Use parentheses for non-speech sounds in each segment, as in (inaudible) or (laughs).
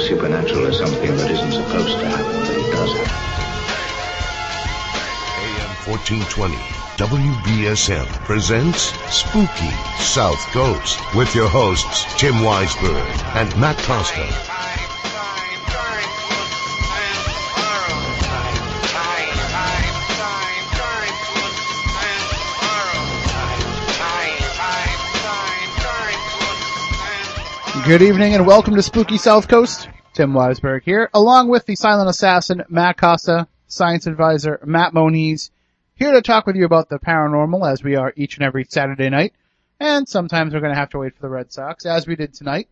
the supernatural as something that isn't supposed to happen, but it does happen. AM 1420 WBSM presents Spooky South Coast with your hosts Tim Weisberg and Matt Costa. Good evening and welcome to Spooky South Coast. Tim Weisberg here, along with the silent assassin Matt Costa, science advisor Matt Moniz, here to talk with you about the paranormal as we are each and every Saturday night. And sometimes we're going to have to wait for the Red Sox, as we did tonight.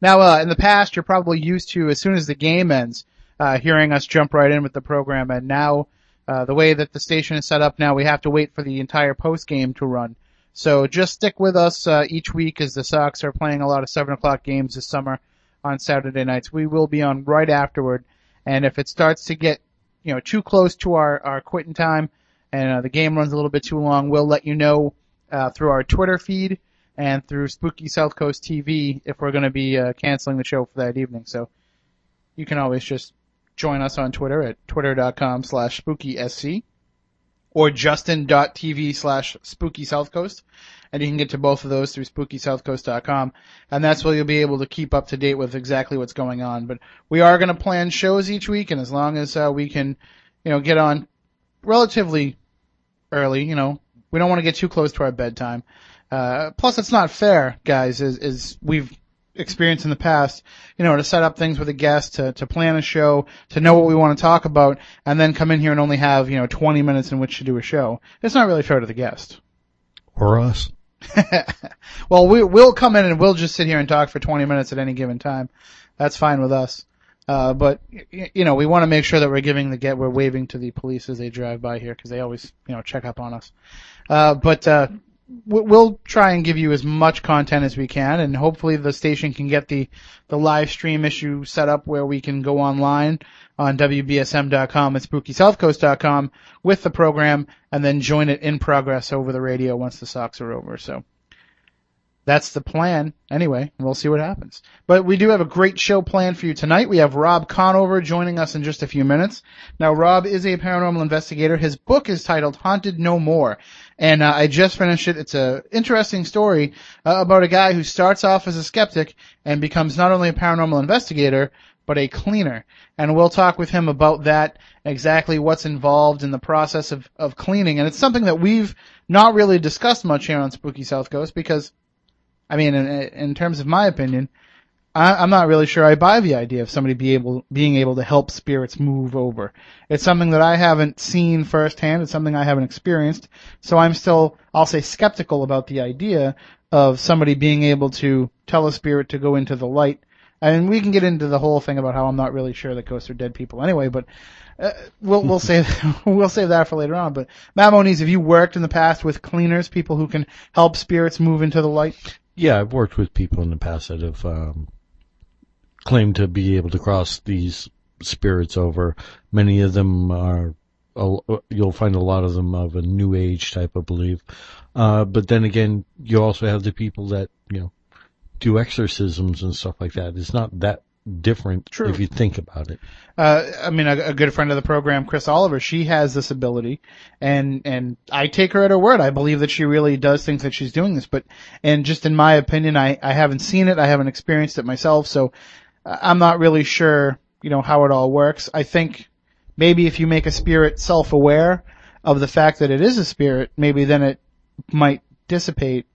Now, uh, in the past, you're probably used to, as soon as the game ends, uh, hearing us jump right in with the program. And now, uh, the way that the station is set up now, we have to wait for the entire post game to run. So just stick with us uh, each week as the Sox are playing a lot of seven o'clock games this summer on Saturday nights. We will be on right afterward, and if it starts to get you know too close to our our quitting time and uh, the game runs a little bit too long, we'll let you know uh, through our Twitter feed and through Spooky South Coast TV if we're going to be uh, canceling the show for that evening. So you can always just join us on Twitter at twitter.com slash spookysc or justin.tv slash spooky south coast. And you can get to both of those through spookysouthcoast.com. And that's where you'll be able to keep up to date with exactly what's going on. But we are going to plan shows each week. And as long as uh, we can, you know, get on relatively early, you know, we don't want to get too close to our bedtime. Uh, plus it's not fair, guys, is, is we've experience in the past, you know, to set up things with a guest, to, to plan a show, to know what we want to talk about, and then come in here and only have, you know, 20 minutes in which to do a show. It's not really fair to the guest. Or us. (laughs) well, we, we'll come in and we'll just sit here and talk for 20 minutes at any given time. That's fine with us. Uh, but, you know, we want to make sure that we're giving the get, we're waving to the police as they drive by here, because they always, you know, check up on us. Uh, but, uh, we'll try and give you as much content as we can, and hopefully the station can get the the live stream issue set up where we can go online on WBSM.com and SpookySouthCoast.com with the program, and then join it in progress over the radio once the Sox are over. So that's the plan. Anyway, we'll see what happens. But we do have a great show planned for you tonight. We have Rob Conover joining us in just a few minutes. Now, Rob is a paranormal investigator. His book is titled Haunted No More. And uh, I just finished it. It's a interesting story uh, about a guy who starts off as a skeptic and becomes not only a paranormal investigator, but a cleaner. And we'll talk with him about that, exactly what's involved in the process of, of cleaning. And it's something that we've not really discussed much here on Spooky South Coast because I mean, in, in terms of my opinion, I, am not really sure I buy the idea of somebody be able, being able to help spirits move over. It's something that I haven't seen firsthand. It's something I haven't experienced. So I'm still, I'll say skeptical about the idea of somebody being able to tell a spirit to go into the light. And we can get into the whole thing about how I'm not really sure that ghosts are dead people anyway, but uh, we'll we'll (laughs) save we'll save that for later on. But Matt Moniz, have you worked in the past with cleaners, people who can help spirits move into the light? Yeah, I've worked with people in the past that have um, claimed to be able to cross these spirits over. Many of them are, you'll find a lot of them of a new age type of belief. Uh, but then again, you also have the people that, you know, do exorcisms and stuff like that. It's not that different True. if you think about it. Uh, I mean, a, a, good friend of the program, Chris Oliver, she has this ability, and and I take her at her word. I believe that she really does think that she's doing this, but and just in my opinion, I I haven't seen it, I haven't experienced it myself, so I'm not really sure, you know, how it all works. I think maybe if you make a spirit self-aware of the fact that it is a spirit, maybe then it might dissipate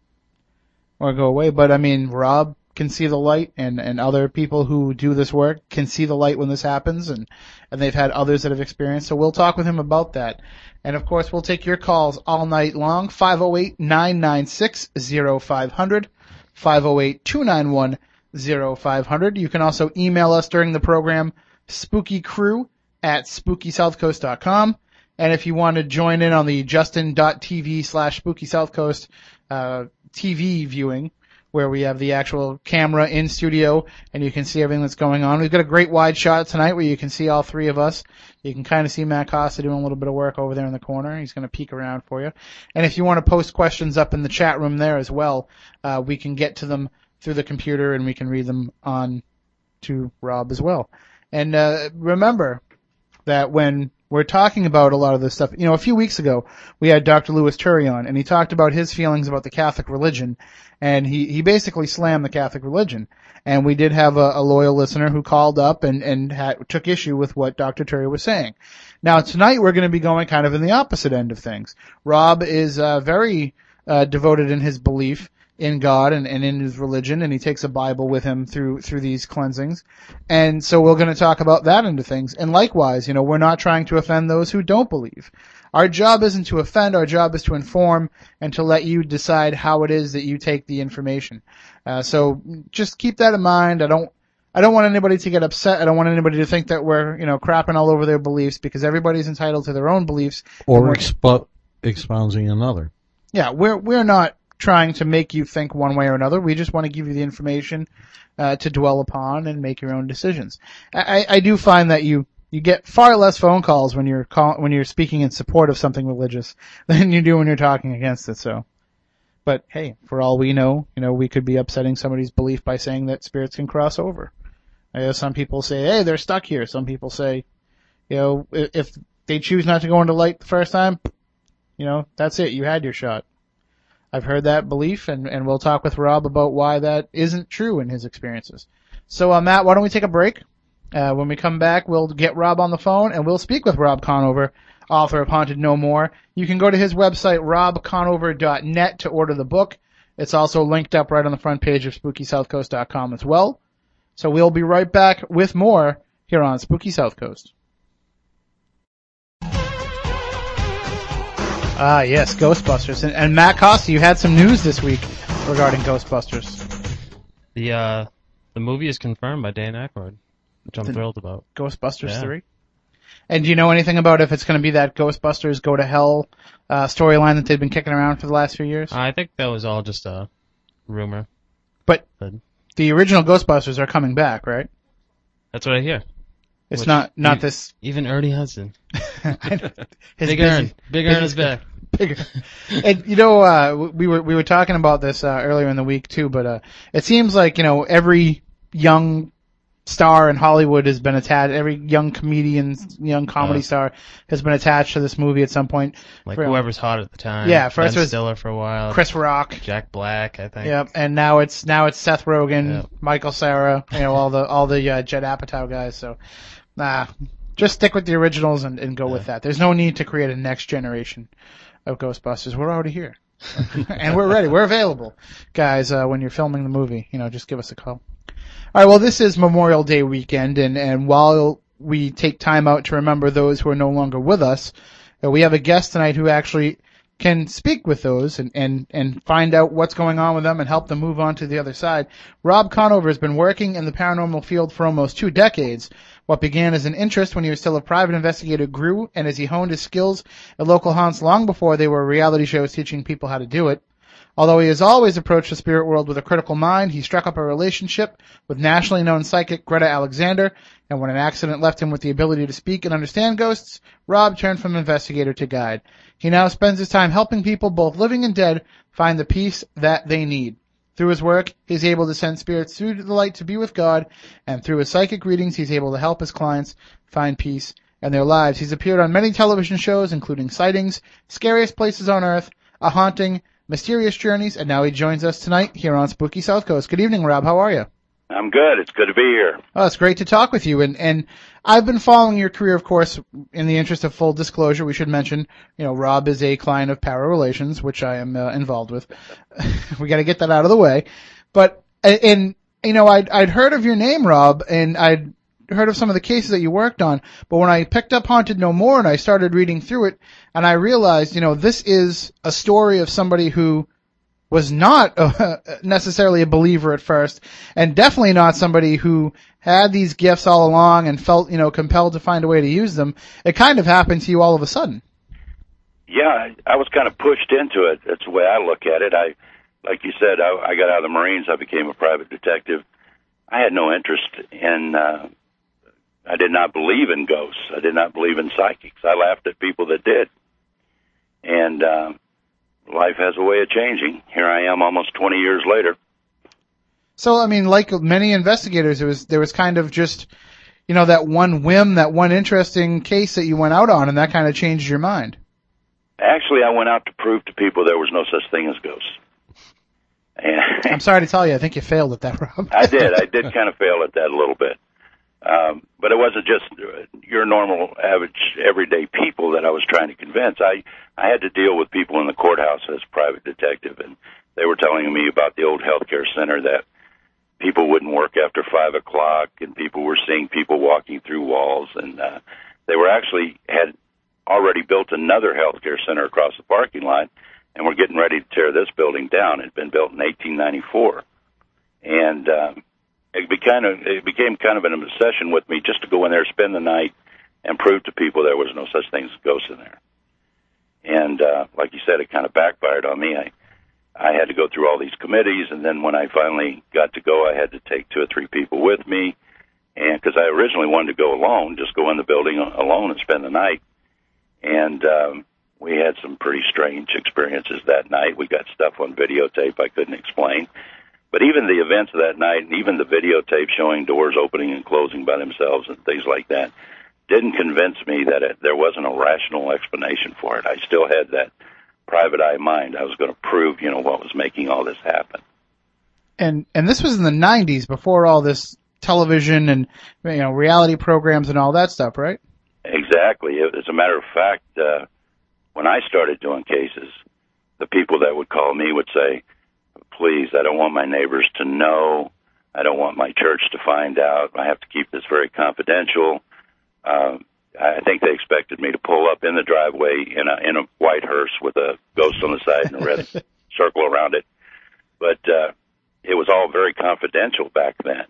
or go away. But I mean, Rob can see the light and, and other people who do this work can see the light when this happens and, and they've had others that have experienced. So we'll talk with him about that. And of course we'll take your calls all night long. 508-996-0500. 508-291-0500. You can also email us during the program spookycrew at spookysouthcoast.com. And if you want to join in on the justin.tv slash spooky spookysouthcoast, uh, TV viewing, where we have the actual camera in studio and you can see everything that's going on. We've got a great wide shot tonight where you can see all three of us. You can kind of see Matt Costa doing a little bit of work over there in the corner. He's going to peek around for you. And if you want to post questions up in the chat room there as well, uh, we can get to them through the computer and we can read them on to Rob as well. And uh, remember that when we're talking about a lot of this stuff, you know, a few weeks ago we had Dr. Louis on, and he talked about his feelings about the Catholic religion, and he he basically slammed the Catholic religion. And we did have a, a loyal listener who called up and and had, took issue with what Dr. Turi was saying. Now tonight we're going to be going kind of in the opposite end of things. Rob is uh, very uh, devoted in his belief in God and, and in his religion, and he takes a Bible with him through through these cleansings. And so we're going to talk about that into things. And likewise, you know, we're not trying to offend those who don't believe. Our job isn't to offend. Our job is to inform and to let you decide how it is that you take the information. Uh, so just keep that in mind. I don't. I don't want anybody to get upset. I don't want anybody to think that we're, you know, crapping all over their beliefs because everybody's entitled to their own beliefs. Or expo- expounding another. yeah, we're we're not trying to make you think one way or another. We just want to give you the information uh, to dwell upon and make your own decisions. I, I do find that you you get far less phone calls when you're call, when you're speaking in support of something religious (laughs) than you do when you're talking against it. So, but hey, for all we know, you know, we could be upsetting somebody's belief by saying that spirits can cross over. I know some people say, hey, they're stuck here. Some people say, you know, if they choose not to go into light the first time, you know, that's it. You had your shot. I've heard that belief, and, and we'll talk with Rob about why that isn't true in his experiences. So, uh, Matt, why don't we take a break? Uh, when we come back, we'll get Rob on the phone, and we'll speak with Rob Conover, author of Haunted No More. You can go to his website, robconover.net, to order the book. It's also linked up right on the front page of SpookySouthCoast.com as well. So we'll be right back with more here on Spooky South Coast. Ah, yes, Ghostbusters. And, and Matt Costa, you had some news this week regarding Ghostbusters. The uh, the movie is confirmed by Dan Aykroyd, which I'm The- thrilled about. Ghostbusters Yeah. 3. And do you know anything about if it's going to be that Ghostbusters Go to Hell uh, storyline that they've been kicking around for the last few years? I think that was all just a rumor. But the original Ghostbusters are coming back, right? that's what I hear. It's Which- not not this. Even Ernie Hudson, (laughs) (laughs) his Big busy- Ern, Big is back. Bigger. and you know, uh, we were we were talking about this uh, earlier in the week too, but uh, it seems like you know every young star in Hollywood has been attached. Every young comedian, young comedy Uh. star has been attached to this movie at some point. Like For- whoever's hot at the time. Yeah, first ben was Stiller for a while. Chris Rock. Jack Black, I think. Yep, and now it's now it's Seth Rogen, Yeah. Michael Cera, you know all the all the uh, Judd Apatow guys. So, nah, just stick with the originals and, and go with that. There's no need to create a next generation of Ghostbusters. We're already here, (laughs) and we're ready. We're available, guys. Uh, when you're filming the movie, you know, just give us a call. All right. Well, this is Memorial Day weekend, and and while we take time out to remember those who are no longer with us, uh, we have a guest tonight who actually can speak with those and, and, and find out what's going on with them and help them move on to the other side. Rob Conover has been working in the paranormal field for almost two decades. What began as an interest when he was still a private investigator grew, and as he honed his skills at local haunts long before they were reality shows teaching people how to do it. Although he has always approached the spirit world with a critical mind, he struck up a relationship with nationally known psychic Greta Alexander, and when an accident left him with the ability to speak and understand ghosts, Rob turned from investigator to guide. He now spends his time helping people, both living and dead, find the peace that they need. Through his work, he's able to send spirits through the light to be with God, and through his psychic readings, he's able to help his clients find peace in their lives. He's appeared on many television shows, including Sightings, Scariest Places on Earth, A Haunting, Mysterious Journeys, and now he joins us tonight here on Spooky South Coast. Good evening, Rob. How are you? I'm good. It's good to be here. Oh, it's great to talk with you. And, and I've been following your career, of course, in the interest of full disclosure. We should mention, you know, Rob is a client of Power Relations, which I am uh, involved with. (laughs) we got to get that out of the way. But, and, you know, I'd, I'd heard of your name, Rob, and I'd heard of some of the cases that you worked on. But when I picked up Haunted No More and I started reading through it, and I realized, you know, this is a story of somebody who was not uh, (laughs) necessarily a believer at first, and definitely not somebody who had these gifts all along and felt, you know, compelled to find a way to use them. It kind of happened to you all of a sudden. Yeah, I, was kind of pushed into it. That's the way I look at it. I, like you said, I, I got out of the Marines. I became a private detective. I had no interest in. Uh, I did not believe in ghosts. I did not believe in psychics. I laughed at people that did. And uh, life has a way of changing. Here I am, almost 20 years later. So I mean, like many investigators, it was there was kind of just, you know, that one whim, that one interesting case that you went out on, and that kind of changed your mind. Actually, I went out to prove to people there was no such thing as ghosts. And I'm sorry to tell you, I think you failed at that, Rob. I did. I did kind of fail at that a little bit. Um, but it wasn't just uh, your normal, average, everyday people that I was trying to convince. I I had to deal with people in the courthouse as private detective, and they were telling me about the old healthcare center that people wouldn't work after five o'clock, and people were seeing people walking through walls, and uh, they were actually had already built another healthcare center across the parking lot, and we're getting ready to tear this building down. It had been built in 1894, and um, it became it became kind of an obsession with me just to go in there, spend the night, and prove to people there was no such thing as ghosts in there. And uh, like you said, it kind of backfired on me. I I had to go through all these committees, and then when I finally got to go, I had to take two or three people with me, and because I originally wanted to go alone, just go in the building alone and spend the night, and um, we had some pretty strange experiences that night. We got stuff on videotape I couldn't explain. But even the events of that night, and even the videotape showing doors opening and closing by themselves and things like that, didn't convince me that it, there wasn't a rational explanation for it. I still had that private eye mind. I was going to prove, you know, what was making all this happen. And and this was in the '90s, before all this television and you know reality programs and all that stuff, right? Exactly. As a matter of fact, uh, when I started doing cases, the people that would call me would say, please, I don't want my neighbors to know. I don't want my church to find out. I have to keep this very confidential. Um, I think they expected me to pull up in the driveway in a in a white hearse with a ghost on the side and a red (laughs) circle around it. But uh, it was all very confidential back then.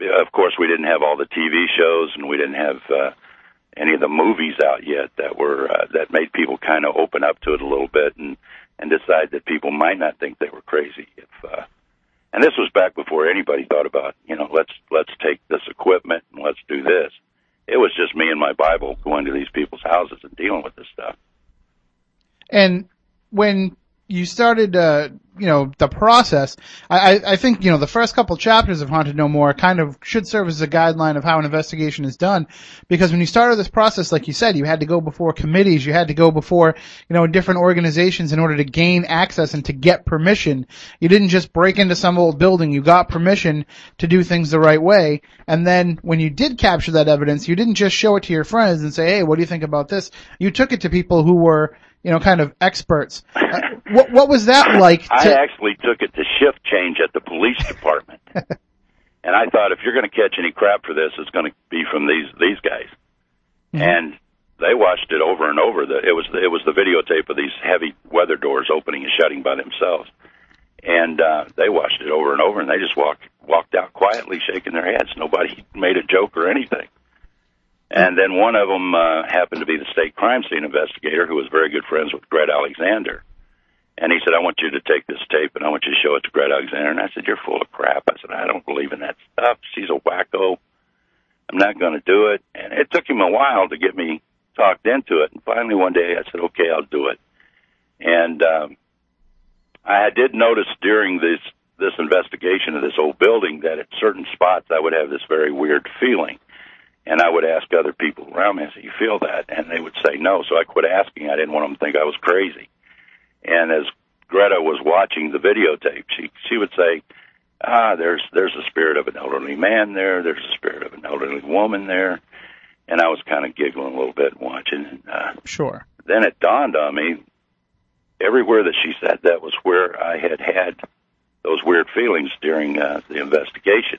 Of course, we didn't have all the TV shows, and we didn't have uh, any of the movies out yet that were uh, that made people kind of open up to it a little bit and and decide that people might not think they were crazy if uh and this was back before anybody thought about you know let's let's take this equipment and let's do this. It was just me and my bible going to these people's houses and dealing with this stuff. And when you started, uh, you know, the process, I, I- think, you know, the first couple chapters of Haunted No More kind of should serve as a guideline of how an investigation is done. Because when you started this process, like you said, you had to go before committees, you had to go before, you know, different organizations in order to gain access and to get permission. You didn't just break into some old building, you got permission to do things the right way. And then when you did capture that evidence, you didn't just show it to your friends and say, hey, what do you think about this? You took it to people who were, you know, kind of experts. Uh, (laughs) what, what was that like? i actually took it to shift change at the police department (laughs) and i thought if you're going to catch any crap for this it's going to be from these these guys and they watched it over and over. The, it was it was the videotape of these heavy weather doors opening and shutting by themselves, and uh, they watched it over and over, and they just walked walked out quietly, shaking their heads. Nobody made a joke or anything. And then one of them uh, happened to be the state crime scene investigator, who was very good friends with Greta Alexander. And he said, "I want you to take this tape and I want you to show it to Greta Alexander." And I said, "You're full of crap." I said, "I don't believe in that stuff. She's a wacko." I'm not going to do it. And it took him a while to get me talked into it. And finally, one day, I said, "Okay, I'll do it." And um, I did notice during this this investigation of this old building that at certain spots I would have this very weird feeling, and I would ask other people around me, "I said, you feel that?" And they would say no. So I quit asking. I didn't want them to think I was crazy. And as Greta was watching the videotape, she she would say, ah, there's there's a spirit of an elderly man there. There's a spirit of an elderly woman there. And I was kind of giggling a little bit and watching. And, uh, sure. then it dawned on me, everywhere that she said that was where I had had those weird feelings during uh, the investigation.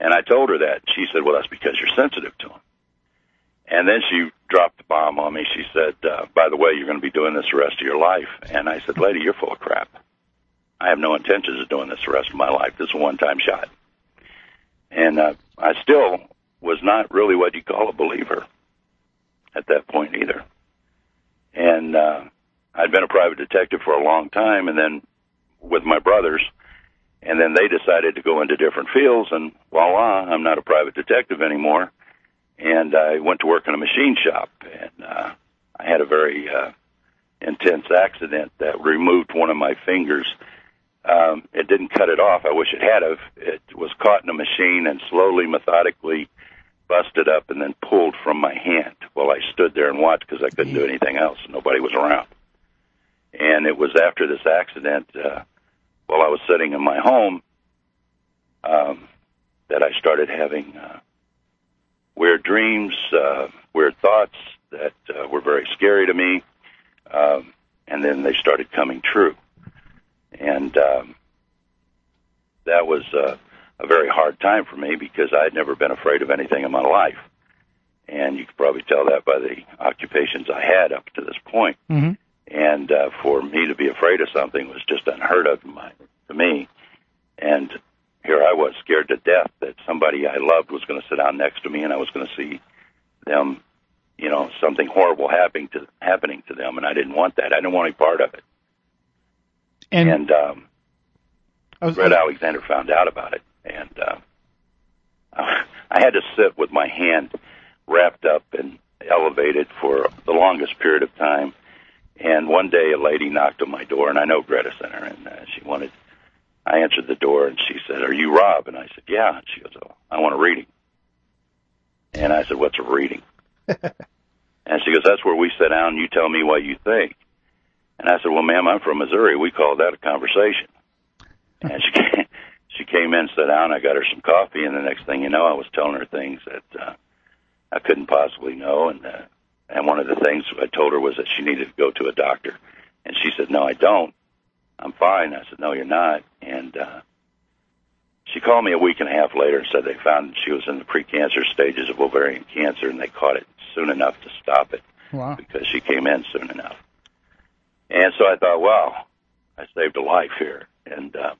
And I told her that. She said, well, that's because you're sensitive to them. And then she dropped the bomb on me. She said, uh, by the way, you're going to be doing this the rest of your life. And I said, lady, you're full of crap. I have no intentions of doing this the rest of my life. This is a one-time shot. And uh, I still was not really what you call a believer at that point either. And uh, I'd been a private detective for a long time, and then with my brothers, and then they decided to go into different fields, and voila, I'm not a private detective anymore. And I went to work in a machine shop, and uh, I had a very uh, intense accident that removed one of my fingers Um, it didn't cut it off. I wish it had. Have. It was caught in a machine and slowly, methodically busted up and then pulled from my hand while I stood there and watched because I couldn't do anything else. Nobody was around. And it was after this accident, uh, while I was sitting in my home, um, that I started having uh, weird dreams, uh, weird thoughts that uh, were very scary to me. Um, and then they started coming true. And um, that was uh, a very hard time for me because I had never been afraid of anything in my life. And you could probably tell that by the occupations I had up to this point. Mm-hmm. And uh, for me to be afraid of something was just unheard of my, to me. And here I was scared to death that somebody I loved was going to sit down next to me and I was going to see them, you know, something horrible happening to happening to them, and I didn't want that. I didn't want any part of it. And, And um, I was, Greta Alexander found out about it, and uh, (laughs) I had to sit with my hand wrapped up and elevated for the longest period of time. And one day, a lady knocked on my door, and I know Greta Center, and uh, she wanted. I answered the door, and she said, "Are you Rob?" And I said, "Yeah." And she goes, "Oh, I want a reading." And I said, "What's a reading?" (laughs) and she goes, "That's where we sit down, and you tell me what you think." And I said, "Well, ma'am, I'm from Missouri. We call that a conversation." (laughs) and she came, she came in, sat down. I got her some coffee, and the next thing you know, I was telling her things that uh, I couldn't possibly know. And uh, and one of the things I told her was that she needed to go to a doctor, and she said, "No, I don't. I'm fine." I said, "No, you're not." And uh, she called me a week and a half later and said they found she was in the precancer stages of ovarian cancer, and they caught it soon enough to stop it wow. because she came in soon enough. And so I thought, wow, I saved a life here. And uh,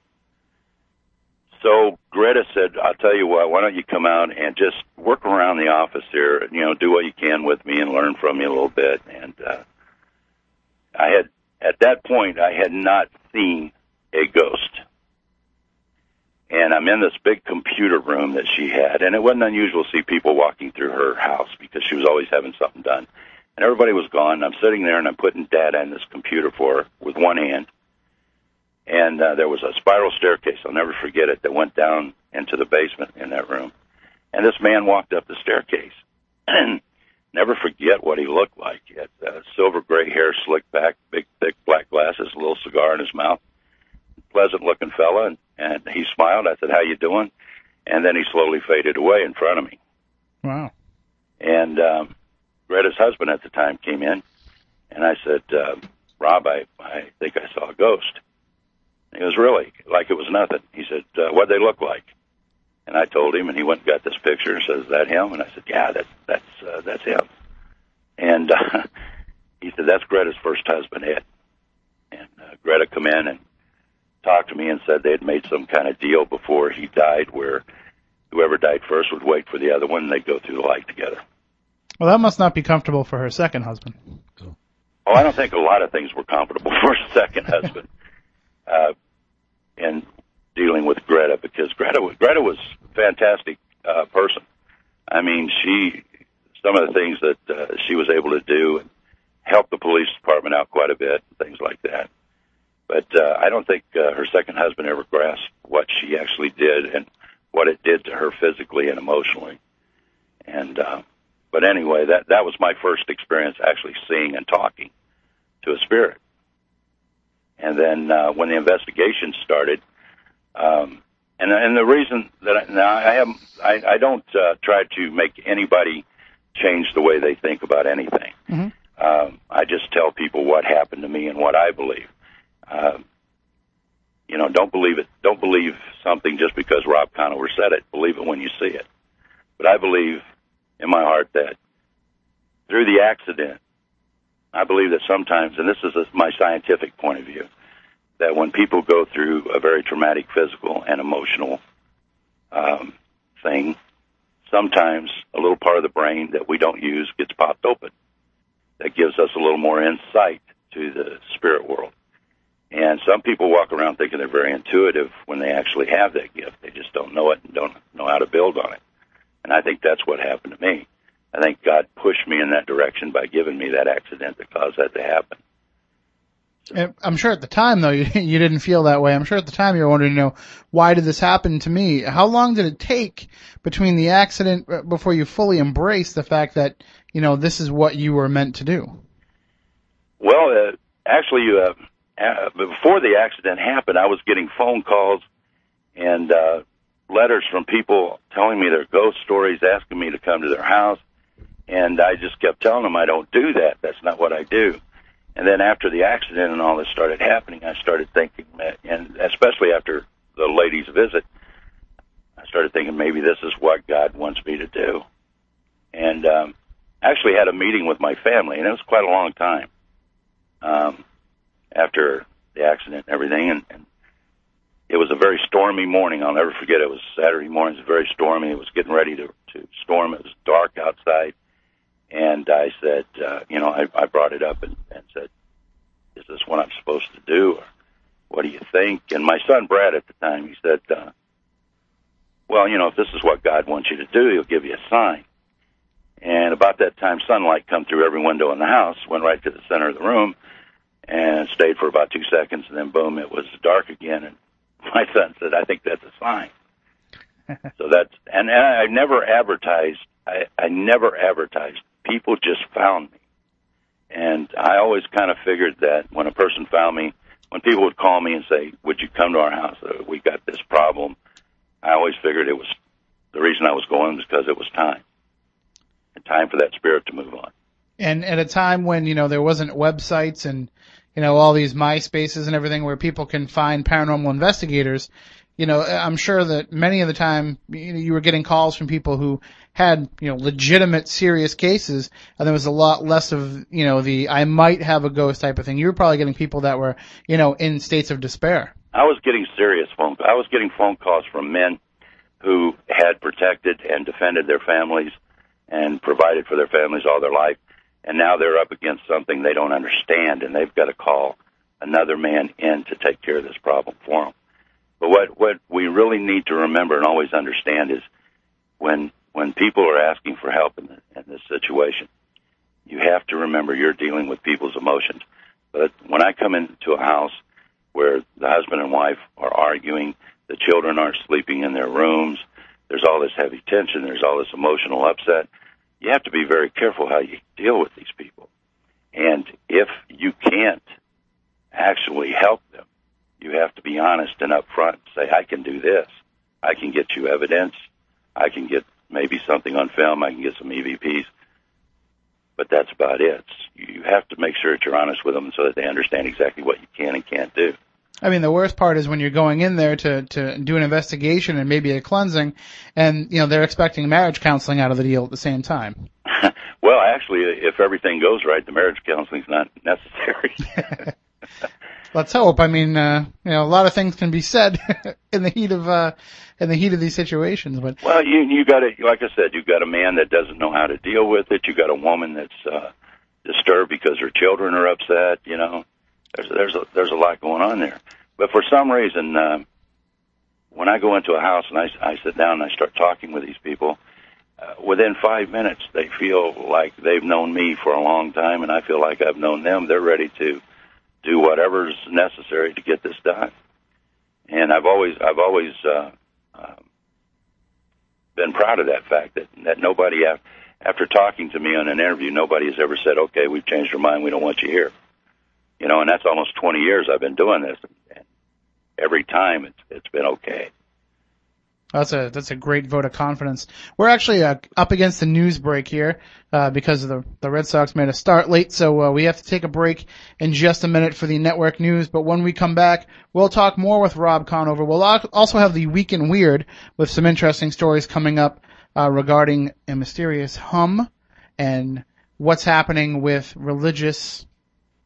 so Greta said, I'll tell you what, why don't you come out and just work around the office here, and you know, do what you can with me and learn from me a little bit. And uh, I had, at that point, I had not seen a ghost. And I'm in this big computer room that she had, and it wasn't unusual to see people walking through her house because she was always having something done. And everybody was gone. I'm sitting there and I'm putting data in this computer for her with one hand. And uh, there was a spiral staircase, I'll never forget it, that went down into the basement in that room. And this man walked up the staircase. (clears throat) Never forget what he looked like. He had uh, silver gray hair slicked back, big, thick black glasses, a little cigar in his mouth. Pleasant looking fella. And, and he smiled. I said, How you doing? And then he slowly faded away in front of me. Wow. And um, Greta's husband at the time came in, and I said, uh, "Rob, I I think I saw a ghost." And he goes, "Really?" Like it was nothing. He said, uh, "What'd they look like?" And I told him, and he went and got this picture and says, "Is that him?" And I said, "Yeah, that's that's uh, that's him." And (laughs) uh, he said, "That's Greta's first husband, Ed." And uh, Greta come in and talked to me and said they had made some kind of deal before he died, where whoever died first would wait for the other one, and they'd go through the life together. Well, that must not be comfortable for her second husband. Oh, I don't think a lot of things were comfortable (laughs) for a second husband. Uh, in dealing with Greta because Greta was, Greta was a fantastic uh, person. I mean, she some of the things that uh, she was able to do and help the police department out quite a bit, things like that. But uh, I don't think uh, her second husband ever grasped what she actually did and what it did to her physically and emotionally. And uh, but anyway, that that was my first experience actually seeing and talking to a spirit. And then uh, when the investigation started, um, and and the reason that I, now I have I, I don't uh, try to make anybody change the way they think about anything. Mhm. Um, I just tell people what happened to me and what I believe. Um, you know, don't believe it. Don't believe something just because Rob Conover said it. Believe it when you see it. But I believe in my heart that through the accident, I believe that sometimes, and this is a, my scientific point of view, that when people go through a very traumatic physical and emotional um, thing, sometimes a little part of the brain that we don't use gets popped open. That gives us a little more insight to the spirit world. And some people walk around thinking they're very intuitive when they actually have that gift. They just don't know it and don't know how to build on it. And I think that's what happened to me. I think God pushed me in that direction by giving me that accident that caused that to happen. I'm sure at the time though, you, (laughs) you didn't feel that way. I'm sure at the time you were wondering, you know, why did this happen to me? How long did it take between the accident uh, before you fully embraced the fact that, you know, this is what you were meant to do? Well, uh, actually, uh, uh, before the accident happened, I was getting phone calls and uh, letters from people telling me their ghost stories, asking me to come to their house, and I just kept telling them I don't do that. That's not what I do. And then after the accident and all this started happening, I started thinking, and especially after the lady's visit, I started thinking maybe this is what God wants me to do. And um, actually had a meeting with my family, and it was quite a long time um, after the accident and everything. And, and it was a very stormy morning. I'll never forget. It was Saturday morning. It was very stormy. It was getting ready to to storm. It was dark outside and I said, uh, you know, I, I brought it up and, and said, is this what I'm supposed to do? Or what do you think? And my son Brad at the time, he said, uh, well, you know, if this is what God wants you to do, he'll give you a sign. And about that time, sunlight come through every window in the house, went right to the center of the room, and stayed for about two seconds, and then boom, it was dark again. And (laughs) my son said, "I think that's a sign." (laughs) so that's and, and I never advertised. I, I never advertised people just found me. And I always kind of figured that when a person found me, when people would call me and say, "Would you come to our house? Uh, we got this problem." I always figured it was the reason I was going was because it was time, and time for that spirit to move on. And at a time when you know there wasn't websites and you know all these MySpaces and everything where people can find paranormal investigators, you know, I'm sure that many of the time you you were getting calls from people who had, you know, legitimate serious cases and there was a lot less of, you know, the I might have a ghost type of thing. You were probably getting people that were, you know, in states of despair. I was getting serious phone I was getting phone calls from men who had protected and defended their families and provided for their families all their life and now they're up against something they don't understand and they've got to call another man in to take care of this problem for them. But what what we really need to remember and always understand is when when people are asking for help in, the, in this situation, you have to remember you're dealing with people's emotions. But when I come into a house where the husband and wife are arguing, the children aren't sleeping in their rooms, there's all this heavy tension, there's all this emotional upset. You have to be very careful how you deal with these people. And if you can't actually help them, you have to be honest and upfront and say, I can do this. I can get you evidence. I can get maybe something on film. I can get some EVPs. But that's about it. You have to make sure that you're honest with them so that they understand exactly what you can and can't do. I mean, the worst part is when you're going in there to, to do an investigation and maybe a cleansing, and, you know, they're expecting marriage counseling out of the deal at the same time. (laughs) well, actually, if everything goes right, the marriage counseling's not necessary. (laughs) Let's hope. I mean, uh, you know, a lot of things can be said (laughs) in the heat of, uh, in the heat of these situations, but. Well, you, you got a, like I said, you've got a man that doesn't know how to deal with it. You got a woman that's, uh, disturbed because her children are upset, you know. There's, there's a, there's a lot going on there. But for some reason, uh, when I go into a house and I, I sit down and I start talking with these people, uh, within five minutes, they feel like they've known me for a long time, and I feel like I've known them. They're ready to do whatever's necessary to get this done. And I've always, I've always uh, uh, been proud of that fact that that nobody, after talking to me on an interview, nobody has ever said, "Okay, we've changed our mind. We don't want you here." You know, and that's almost 20 years I've been doing this, and every time it's it's been okay. That's a that's a great vote of confidence. We're actually uh, up against the news break here uh, because the the Red Sox made a start late, so uh, we have to take a break in just a minute for the network news. But when we come back, we'll talk more with Rob Conover. We'll also have the Week in Weird with some interesting stories coming up uh, regarding a mysterious hum and what's happening with religious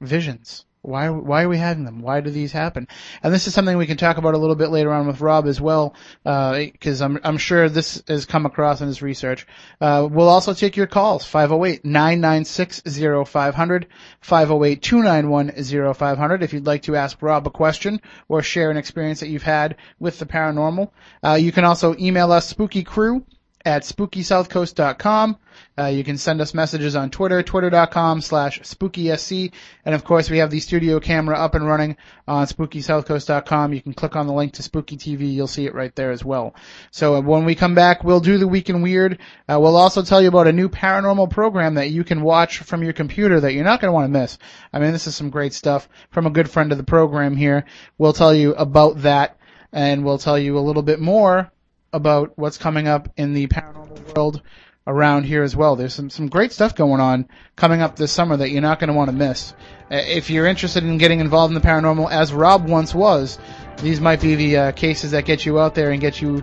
visions. Why, why are we having them? Why do these happen? And this is something we can talk about a little bit later on with Rob as well, because uh, I'm, I'm sure this has come across in his research. Uh, we'll also take your calls, 508-996-0500, 508-291-0500 if you'd like to ask Rob a question or share an experience that you've had with the paranormal. Uh, you can also email us spookycrew at spookysouthcoast.com. Uh, you can send us messages on Twitter, twitter.com slash spookysc. And of course, we have the studio camera up and running on spookysouthcoast.com. You can click on the link to Spooky TV. You'll see it right there as well. So uh, when we come back, we'll do the Week in Weird. Uh, we'll also tell you about a new paranormal program that you can watch from your computer that you're not going to want to miss. I mean, this is some great stuff from a good friend of the program here. We'll tell you about that and we'll tell you a little bit more about what's coming up in the paranormal world around here as well. There's some, some great stuff going on coming up this summer that you're not going to want to miss. Uh, If you're interested in getting involved in the paranormal, as Rob once was, these might be the uh, cases that get you out there and get you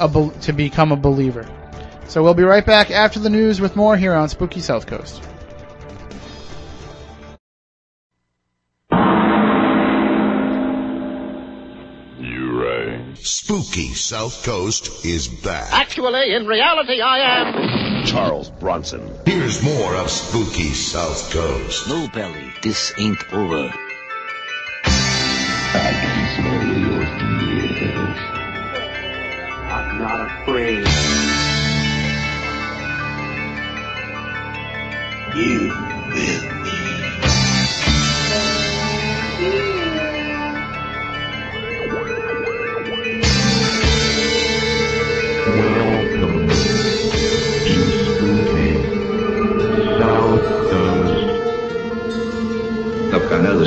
a bel to become a believer. So we'll be right back after the news with more here on Spooky South Coast. Spooky South Coast is back. Actually, in reality, I am. Charles Bronson. Here's more of Spooky South Coast. No, Belly, this ain't over. I can smell your fears. I'm not afraid. You will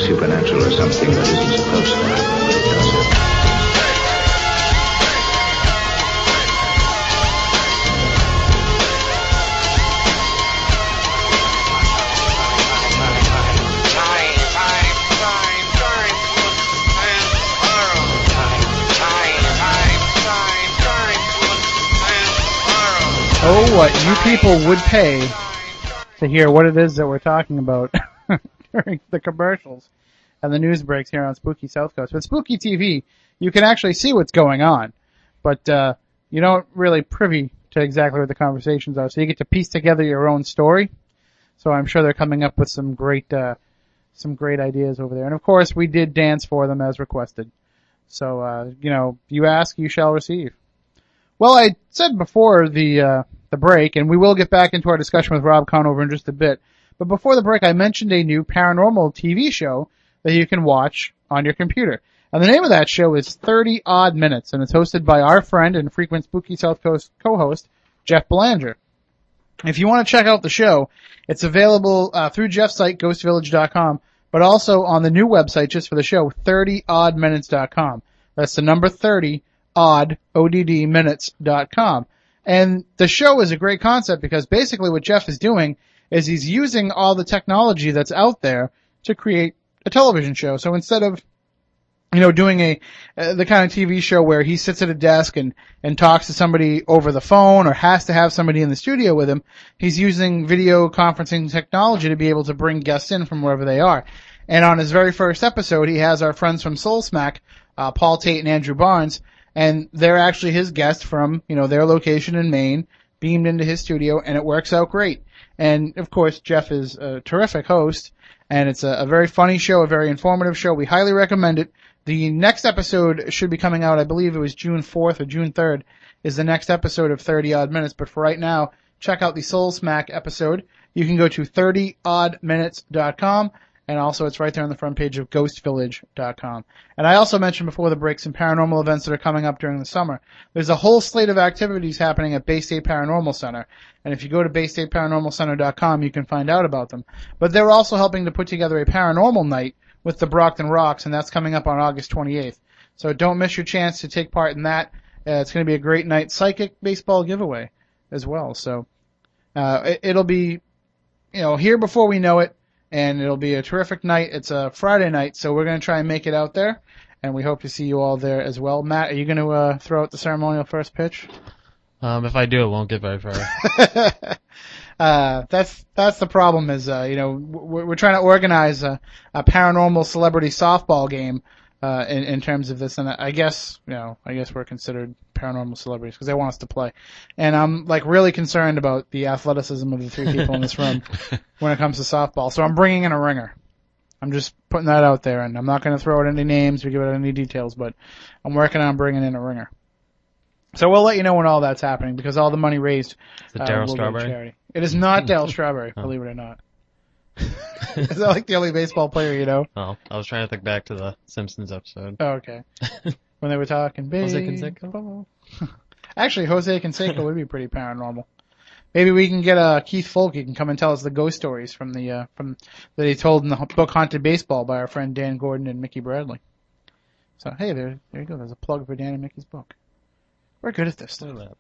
supernatural is something that isn't supposed to happen, does it. Oh, what you people would pay to hear what it is that we're talking about (laughs) during the commercials and the news breaks here on Spooky South Coast. With Spooky TV, you can actually see what's going on, but uh, you don't really privy to exactly what the conversations are. So you get to piece together your own story. So I'm sure they're coming up with some great, uh, some great ideas over there. And of course, we did dance for them as requested. So uh, you know, you ask, you shall receive. Well, I said before the uh, the break, and we will get back into our discussion with Rob Conover in just a bit. But before the break, I mentioned a new paranormal TV show that you can watch on your computer. And the name of that show is 30 Odd Minutes, and it's hosted by our friend and frequent Spooky South Coast co-host, Jeff Belanger. If you want to check out the show, it's available uh, through Jeff's site, ghostvillage.com, but also on the new website just for the show, 30oddminutes.com. That's the number 30, odd, O-D-D, minutes.com. And the show is a great concept because basically what Jeff is doing is he's using all the technology that's out there to create a television show. So instead of you know, doing a uh, the kind of TV show where he sits at a desk and and talks to somebody over the phone or has to have somebody in the studio with him. He's using video conferencing technology to be able to bring guests in from wherever they are. And on his very first episode, he has our friends from Soul Smack, uh, Paul Tate and Andrew Barnes, and they're actually his guests from you know their location in Maine, beamed into his studio, and it works out great. And of course, Jeff is a terrific host, and it's a, a very funny show, a very informative show. We highly recommend it. The next episode should be coming out, I believe it was June 4th or June 3rd, is the next episode of 30 odd minutes. But for right now, check out the Soul Smack episode. You can go to 30oddminutes.com and also it's right there on the front page of ghostvillage.com. And I also mentioned before the break some paranormal events that are coming up during the summer. There's a whole slate of activities happening at Bay State Paranormal Center. And if you go to baystateparanormalcenter.com, you can find out about them. But they're also helping to put together a paranormal night with the Brockton Rox, and that's coming up on August 28th. So don't miss your chance to take part in that. Uh, it's going to be a great night. Psychic baseball giveaway as well. So uh, it, it'll be, you know, here before we know it, and it'll be a terrific night. It's a Friday night, so we're going to try and make it out there, and we hope to see you all there as well. Matt, are you going to uh, throw out the ceremonial first pitch? Um, if I do, it won't get very far. (laughs) uh, that's that's the problem. Is uh, you know we're, we're trying to organize a, a paranormal celebrity softball game uh, in in terms of this, and I guess you know I guess we're considered paranormal celebrities because they want us to play, and I'm like really concerned about the athleticism of the three people in this room (laughs) when it comes to softball. So I'm bringing in a ringer. I'm just putting that out there, and I'm not going to throw out any names or give out any details, but I'm working on bringing in a ringer. So we'll let you know when all that's happening because all the money raised Is it uh, Darryl will go to Strawberry? charity. It is not Darryl (laughs) Strawberry, Oh. believe it or not. (laughs) is that like the only baseball player you know? Oh, I was trying to think back to the Simpsons episode. Oh, okay. when they were talking (laughs) Jose baseball. (laughs) Actually, Jose Canseco would be pretty paranormal. Maybe we can get uh, Keith Foulke. He can come and tell us the ghost stories from the uh, from that he told in the book Haunted Baseball by our friend Dan Gordon and Mickey Bradley. So hey, there there you go. There's a plug for Dan and Mickey's book. We're good at this stuff. Look at that.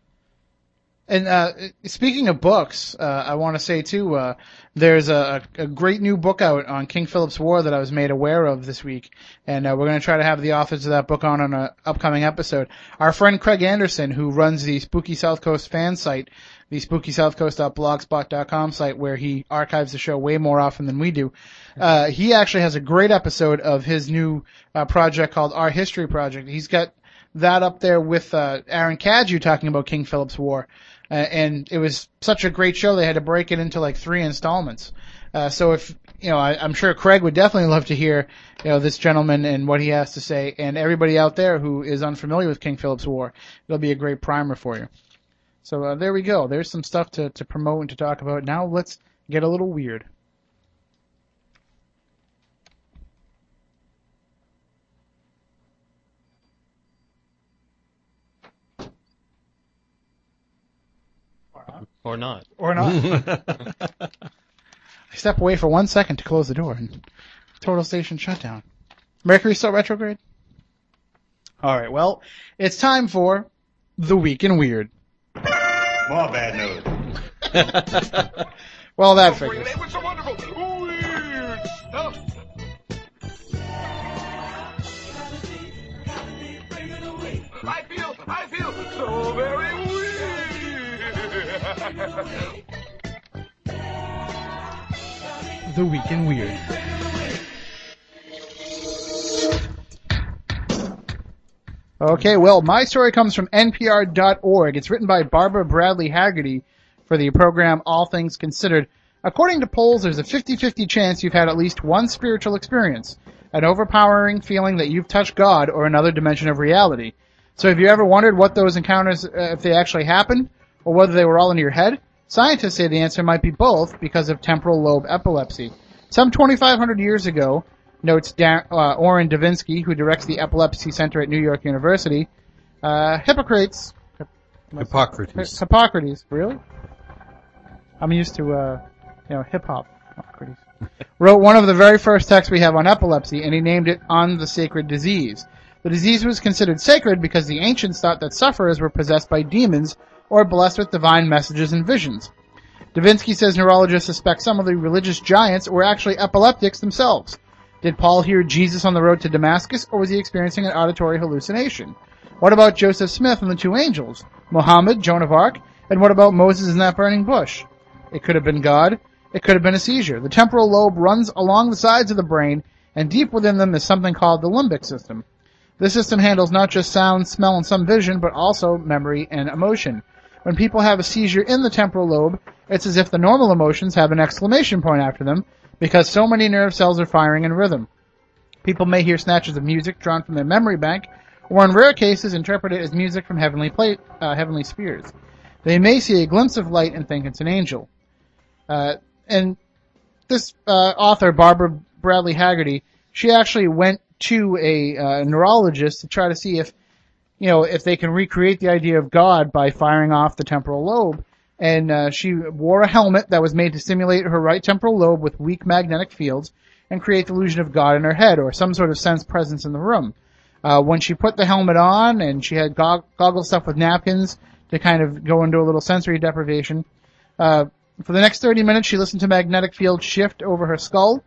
And uh, speaking of books, uh, I want to say too, uh, there's a, a great new book out on King Philip's War that I was made aware of this week, and uh, we're going to try to have the authors of that book on on an upcoming episode. Our friend Craig Anderson, who runs the Spooky South Coast fan site, the SpookySouthCoast.blogspot.com site, where he archives the show way more often than we do, uh, he actually has a great episode of his new uh, project called Our History Project. He's got that up there with uh, Aaron Cadju talking about King Philip's War, uh, and it was such a great show they had to break it into like three installments. Uh, so if you know, I, I'm sure Craig would definitely love to hear you know this gentleman and what he has to say, and everybody out there who is unfamiliar with King Philip's War, it'll be a great primer for you. So uh, there we go. There's some stuff to to promote and to talk about. Now let's get a little weird. Or not. Or not. (laughs) I step away for one second to close the door and total station shutdown. Mercury still retrograde? Alright, well, it's time for The Week in Weird. More bad news. (laughs) Well, that figures. I feel, I feel so very weird. The Week in Weird. Okay, well, my story comes from NPR.org. It's written by Barbara Bradley Hagerty for the program All Things Considered. According to polls, there's a 50-50 chance you've had at least one spiritual experience, an overpowering feeling that you've touched God or another dimension of reality. So have you ever wondered what those encounters, uh, if they actually happened, or whether they were all in your head? Scientists say the answer might be both because of temporal lobe epilepsy. Some 2,500 years ago, notes da- uh, Orrin Devinsky, who directs the Epilepsy Center at New York University, uh, Hippocrates, Hippocrates. Hippocrates, really? I'm used to, uh, you know, hip hop. Hippocrates. (laughs) Wrote one of the very first texts we have on epilepsy, and he named it On the Sacred Disease. The disease was considered sacred because the ancients thought that sufferers were possessed by demons or blessed with divine messages and visions. Devinsky says neurologists suspect some of the religious giants were actually epileptics themselves. Did Paul hear Jesus on the road to Damascus, or was he experiencing an auditory hallucination? What about Joseph Smith and the two angels? Muhammad, Joan of Arc? And what about Moses in that burning bush? It could have been God. It could have been a seizure. The temporal lobe runs along the sides of the brain, and deep within them is something called the limbic system. This system handles not just sound, smell, and some vision, but also memory and emotion. When people have a seizure in the temporal lobe, it's as if the normal emotions have an exclamation point after them, because so many nerve cells are firing in rhythm. People may hear snatches of music drawn from their memory bank, or in rare cases interpret it as music from heavenly, uh, heavenly spheres. They may see a glimpse of light and think it's an angel. Uh, and this uh, author, Barbara Bradley Hagerty, she actually went to a uh, neurologist to try to see if, you know, if they can recreate the idea of God by firing off the temporal lobe. And uh, she wore a helmet that was made to simulate her right temporal lobe with weak magnetic fields and create the illusion of God in her head or some sort of sense presence in the room. Uh, when she put the helmet on and she had gog- goggle stuff with napkins to kind of go into a little sensory deprivation, uh, for the next 30 minutes she listened to magnetic fields shift over her skull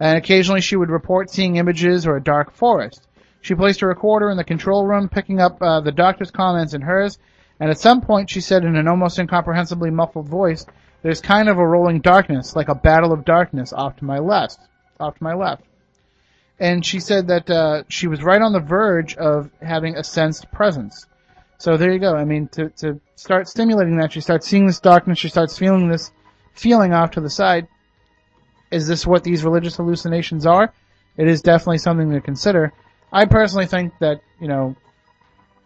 and occasionally she would report seeing images or a dark forest. She placed a recorder in the control room, picking up uh, the doctor's comments and hers, and at some point she said in an almost incomprehensibly muffled voice, "There's kind of a rolling darkness, like a battle of darkness, off to my left, off to my left." And she said that uh, she was right on the verge of having a sensed presence. So there you go. I mean, to to start stimulating that, she starts seeing this darkness. She starts feeling this feeling off to the side is this what these religious hallucinations are? It is definitely something to consider. I personally think that, you know,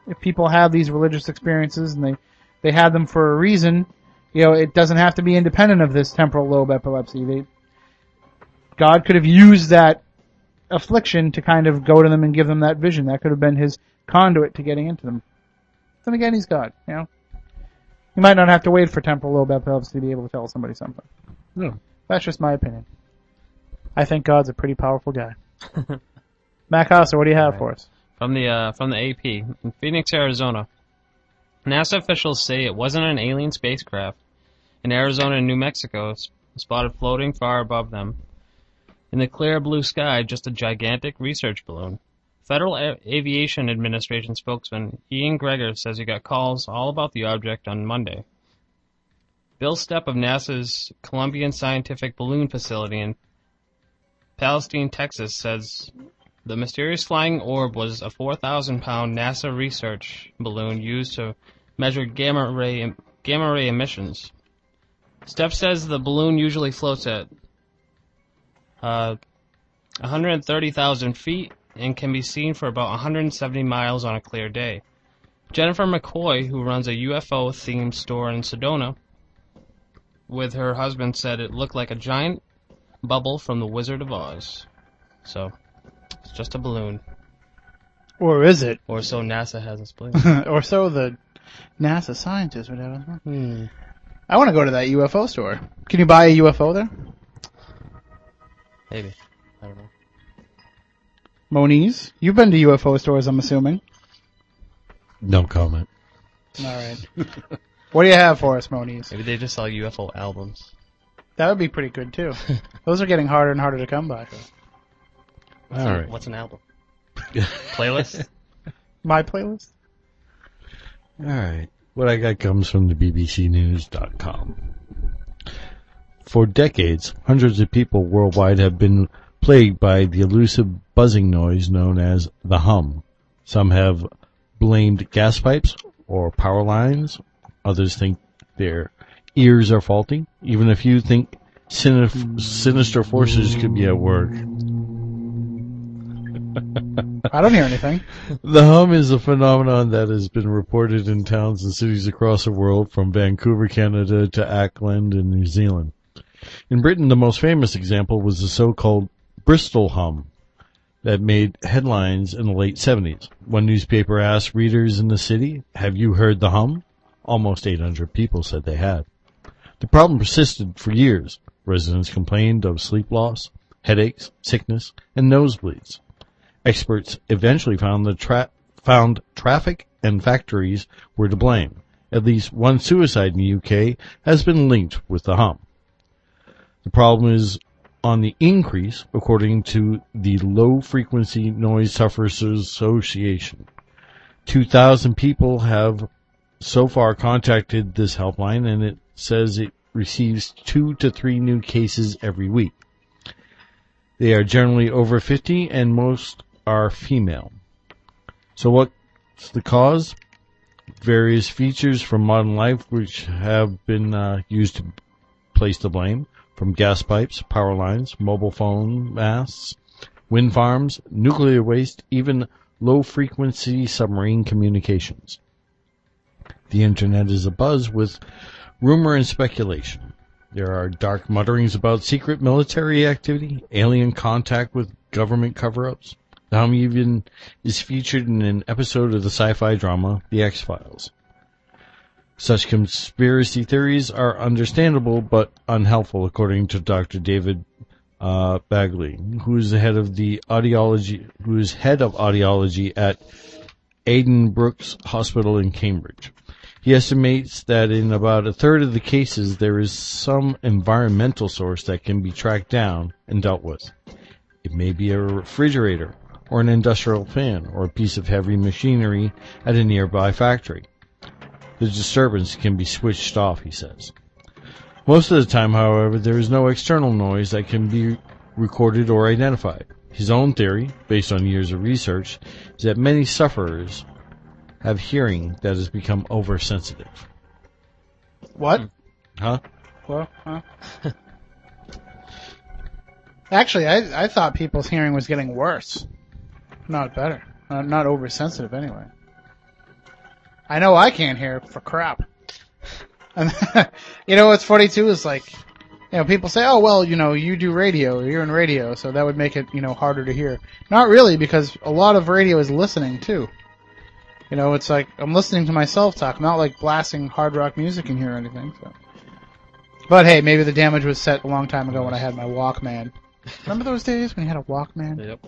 if people have these religious experiences and they they have them for a reason, you know, it doesn't have to be independent of this temporal lobe epilepsy. They God could have used that affliction to kind of go to them and give them that vision. That could have been his conduit to getting into them. Then again, he's God, you know. You might not have to wait for temporal lobe epilepsy to be able to tell somebody something. No. That's just my opinion. I think God's a pretty powerful guy. (laughs) Matt Costa, what do you have for us? From the uh, from the AP in Phoenix, Arizona, NASA officials say it wasn't an alien spacecraft. In Arizona and New Mexico, spotted floating far above them. In the clear blue sky, just a gigantic research balloon. Federal A- Aviation Administration spokesman Ian Gregor says he got calls all about the object on Monday. Bill Stepp of NASA's Columbian Scientific Balloon Facility in Palestine, Texas says the mysterious flying orb was a 4,000 pound NASA research balloon used to measure gamma ray, gamma ray emissions. Stepp says the balloon usually floats at uh, 130,000 feet and can be seen for about 170 miles on a clear day. Jennifer McCoy, who runs a UFO themed store in Sedona, with her husband said it looked like a giant bubble from the Wizard of Oz. So, it's just a balloon. Or is it? Or so NASA has explained. (laughs) or so the NASA scientists would have. us. hmm. I want to go to that UFO store. Can you buy a UFO there? Maybe. I don't know. Moniz, you've been to UFO stores, I'm assuming. No comment. All right. (laughs) what do you have for us, Moniz? Maybe they just sell UFO albums. That would be pretty good too. (laughs) Those are getting harder and harder to come by. What's All an- right. What's an album? (laughs) Playlist? My playlist. All right. What I got comes from the BBCNews.com. For decades, hundreds of people worldwide have been plagued by the elusive buzzing noise known as the hum. Some have blamed gas pipes or power lines. Others think their ears are faulty. Even a few think sinif- sinister forces could be at work. I don't hear anything. The hum is a phenomenon that has been reported in towns and cities across the world, from Vancouver, Canada to Auckland in New Zealand. In Britain, the most famous example was the so-called Bristol hum that made headlines in the late 70s. One newspaper asked readers in the city, have you heard the hum? Almost 800 people said they had. The problem persisted for years. Residents complained of sleep loss, headaches, sickness, and nosebleeds. Experts eventually found the tra- found traffic and factories were to blame. At least one suicide in the UK has been linked with the hum. The problem is on the increase, according to the Low Frequency Noise Sufferers Association. 2,000 people have so far contacted this helpline and it says it receives two to three new cases every week. They are generally over 50 and most are female. So what's the cause? Various features from modern life which have been uh, used to place the blame from gas pipes, power lines, mobile phone masts, wind farms, nuclear waste, even low frequency submarine communications. The internet is abuzz with rumor and speculation. There are dark mutterings about secret military activity, alien contact with government cover-ups. The hum even is featured in an episode of the sci-fi drama The X-Files. Such conspiracy theories are understandable but unhelpful, according to Dr. David uh, Baguley, who is the head of the audiology, who is head of audiology at Addenbrooke's Hospital in Cambridge. He estimates that in about a third of the cases there is some environmental source that can be tracked down and dealt with. It may be a refrigerator, or an industrial fan, or a piece of heavy machinery at a nearby factory. The disturbance can be switched off, he says. Most of the time, however, there is no external noise that can be recorded or identified. His own theory, based on years of research, is that many sufferers have hearing that has become oversensitive. What? Hmm. Huh? Well, huh? (laughs) Actually, I I thought people's hearing was getting worse, not better. Uh, not oversensitive, anyway. I know I can't hear for crap. And (laughs) you know what's funny too is like, you know, people say, oh well, you know, you do radio, you're in radio, so that would make it, you know, harder to hear. Not really, because a lot of radio is listening too. You know, it's like I'm listening to myself talk. I'm not like blasting hard rock music in here or anything. So. But hey, maybe the damage was set a long time ago when I had my Walkman. Remember those days when you had a Walkman? Yep.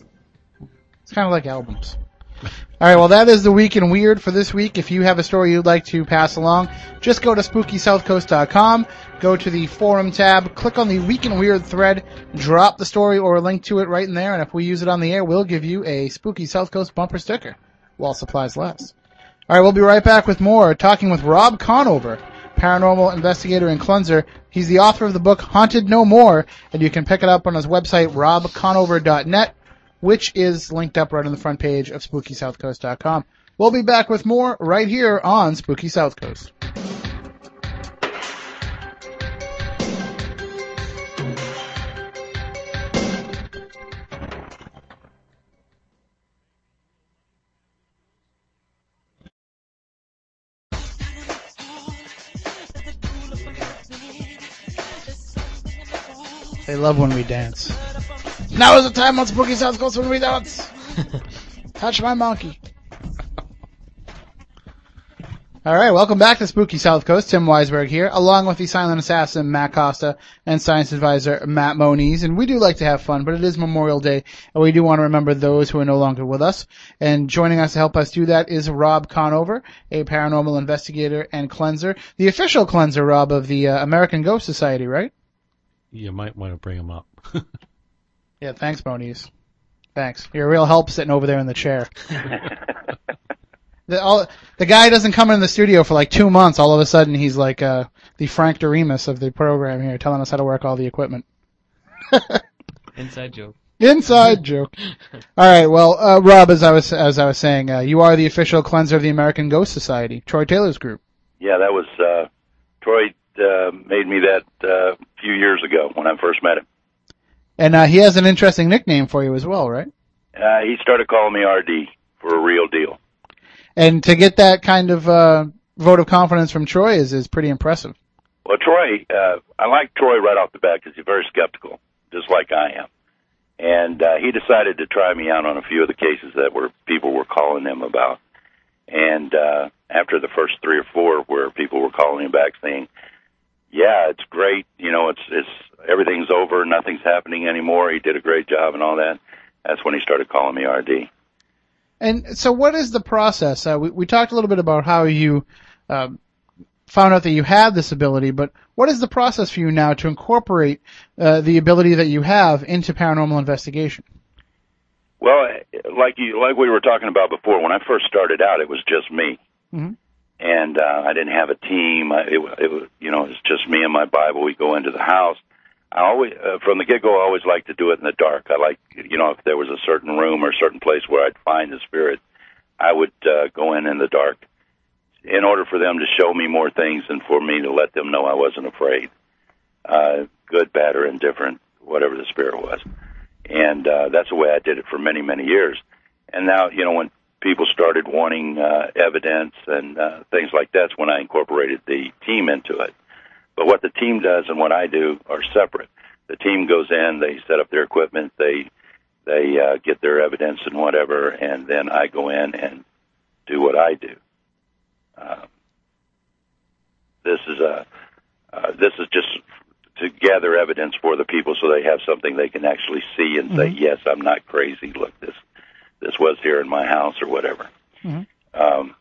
It's kind of like albums. All right, well, that is the week in weird for this week. If you have a story you'd like to pass along, just go to SpookySouthCoast.com, go to the forum tab, click on the week in weird thread, drop the story or a link to it right in there, and if we use it on the air, we'll give you a Spooky South Coast bumper sticker while supplies last. All right, we'll be right back with more, talking with Rob Conover, paranormal investigator and cleanser. He's the author of the book Haunted No More, and you can pick it up on his website, robconover.net which is linked up right on the front page of SpookySouthCoast.com. We'll be back with more right here on Spooky South Coast. They love when we dance. Now is the time on Spooky South Coast when we dance. (laughs) Touch my monkey. All right, welcome back to Spooky South Coast. Tim Weisberg here, along with the silent assassin Matt Costa and science advisor Matt Moniz. And we do like to have fun, but it is Memorial Day, and we do want to remember those who are no longer with us. And joining us to help us do that is Rob Conover, a paranormal investigator and cleanser, the official cleanser, Rob, of the uh, American Ghost Society, right? You might want to bring him up. (laughs) Yeah, thanks, Moniz. Thanks. You're a real help sitting over there in the chair. (laughs) the, all, the guy doesn't come in the studio for like two months. All of a sudden, he's like uh, the Frank Doremus of the program here, telling us how to work all the equipment. (laughs) Inside joke. Inside (laughs) joke. All right. Well, uh, Rob, as I was as I was saying, uh, you are the official cleanser of the American Ghost Society, Troy Taylor's group. Yeah, that was uh, Troy uh, made me that uh, a few years ago when I first met him. And uh, he has an interesting nickname for you as well, right? Uh, he started calling me RD for a real deal. And to get that kind of uh, vote of confidence from Troy is is pretty impressive. Well, Troy, uh, I like Troy right off the bat because he's very skeptical, just like I am. And uh, he decided to try me out on a few of the cases that were people were calling him about. And uh, after the first three or four, where people were calling him back saying, "Yeah, it's great. You know, it's it's everything's over, nothing's happening anymore. He did a great job and all that." That's when he started calling me RD. And so, what is the process? Uh, we, we talked a little bit about how you um, found out that you had this ability, but what is the process for you now to incorporate uh, the ability that you have into paranormal investigation? Well, like you, like we were talking about before, when I first started out, it was just me, Mhm. and uh, I didn't have a team. I, it, it was, you know, it's just me and my Bible. We go into the house. I always, uh, from the get go, I always like to do it in the dark. I like, you know, if there was a certain room or a certain place where I'd find the spirit, I would uh, go in in the dark, in order for them to show me more things and for me to let them know I wasn't afraid, uh, good, bad, or indifferent, whatever the spirit was and uh, that's the way I did it for many, many years. And now, you know, when people started wanting uh, evidence and uh, things like that, that's when I incorporated the team into it. But what the team does and what I do are separate. The team goes in, they set up their equipment, they they uh, get their evidence and whatever, and then I go in and do what I do. Uh, this is a uh, this is just to gather evidence for the people so they have something they can actually see and say, yes, I'm not crazy. Look, this this was here in my house or whatever. Mhm. Um,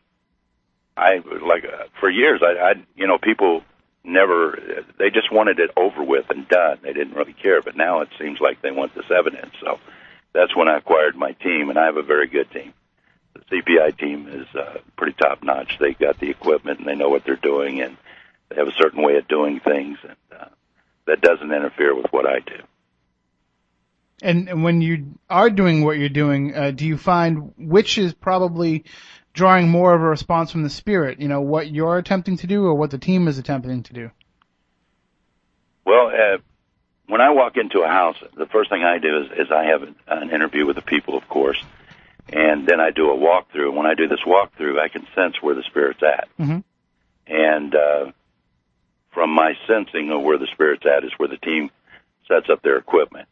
I like uh, for years, I, I you know people never they just wanted it over with and done. They didn't really care, but now it seems like they want this evidence. So that's when I acquired my team, and I have a very good team. The CPI team is uh, pretty top notch. They got the equipment and they know what they're doing, and they have a certain way of doing things, and uh, that doesn't interfere with what I do. And, when you are doing what you're doing, uh, do you find which is probably drawing more of a response from the spirit? You know, what you're attempting to do or what the team is attempting to do? Well, uh, when I walk into a house, the first thing I do is, is I have an interview with the people, of course, and then I do a walkthrough. When I do this walkthrough, I can sense where the spirit's at. hmm And uh, from my sensing of where the spirit's at is where the team sets up their equipment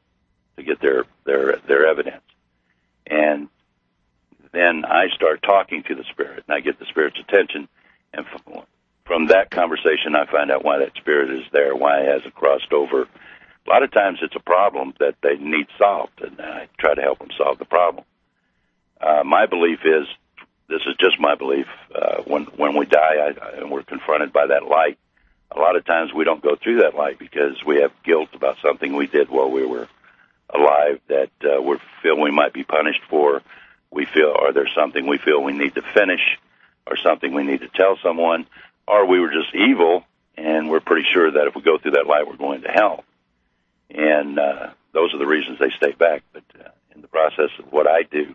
to get their their their evidence. And then I start talking to the spirit, and I get the spirit's attention. And from that conversation, I find out why that spirit is there, why it hasn't crossed over. A lot of times, it's a problem that they need solved, and I try to help them solve the problem. Uh, my belief is, this is just my belief. Uh, when when we die, I, I, and we're confronted by that light, a lot of times we don't go through that light because we have guilt about something we did while we were alive that uh, we feel we might be punished for. We feel, or there's something we feel we need to finish, or something we need to tell someone, or we were just evil and we're pretty sure that if we go through that light, we're going to hell. And uh, those are the reasons they stay back. But uh, in the process of what I do,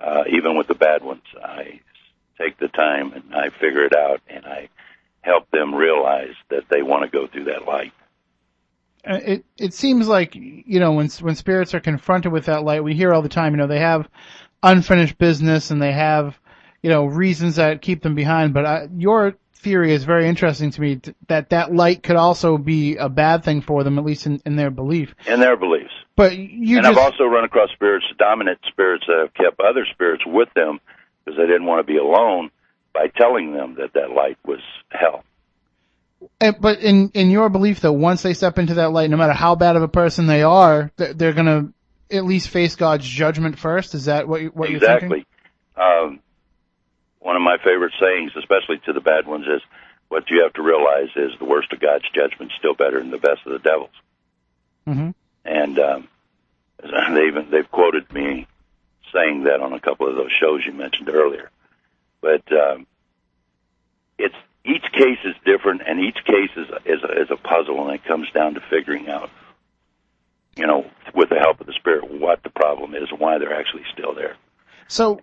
uh, even with the bad ones, I take the time and I figure it out and I help them realize that they want to go through that light. Uh, it it seems like you know when when spirits are confronted with that light, we hear all the time. You know they have unfinished business and they have you know reasons that keep them behind. But I, your theory is very interesting to me t- that that light could also be a bad thing for them, at least in, in their belief. In their beliefs. But you and just I've also run across spirits, dominant spirits that have kept other spirits with them because they didn't want to be alone by telling them that that light was hell. Uh, But in in your belief, though, once they step into that light, no matter how bad of a person they are, they're, they're going to at least face God's judgment first. Is that what you, what you're thinking? exactly. Um, one of my favorite sayings, especially to the bad ones, is what you have to realize is the worst of God's judgment is still better than the best of the devil's. hmm And um, (laughs) they even they've quoted me saying that on a couple of those shows you mentioned earlier. But um, it's each case is different, and each case is is a, is a puzzle, and it comes down to figuring out, you know, with the help of the spirit, what the problem is and why they're actually still there. So,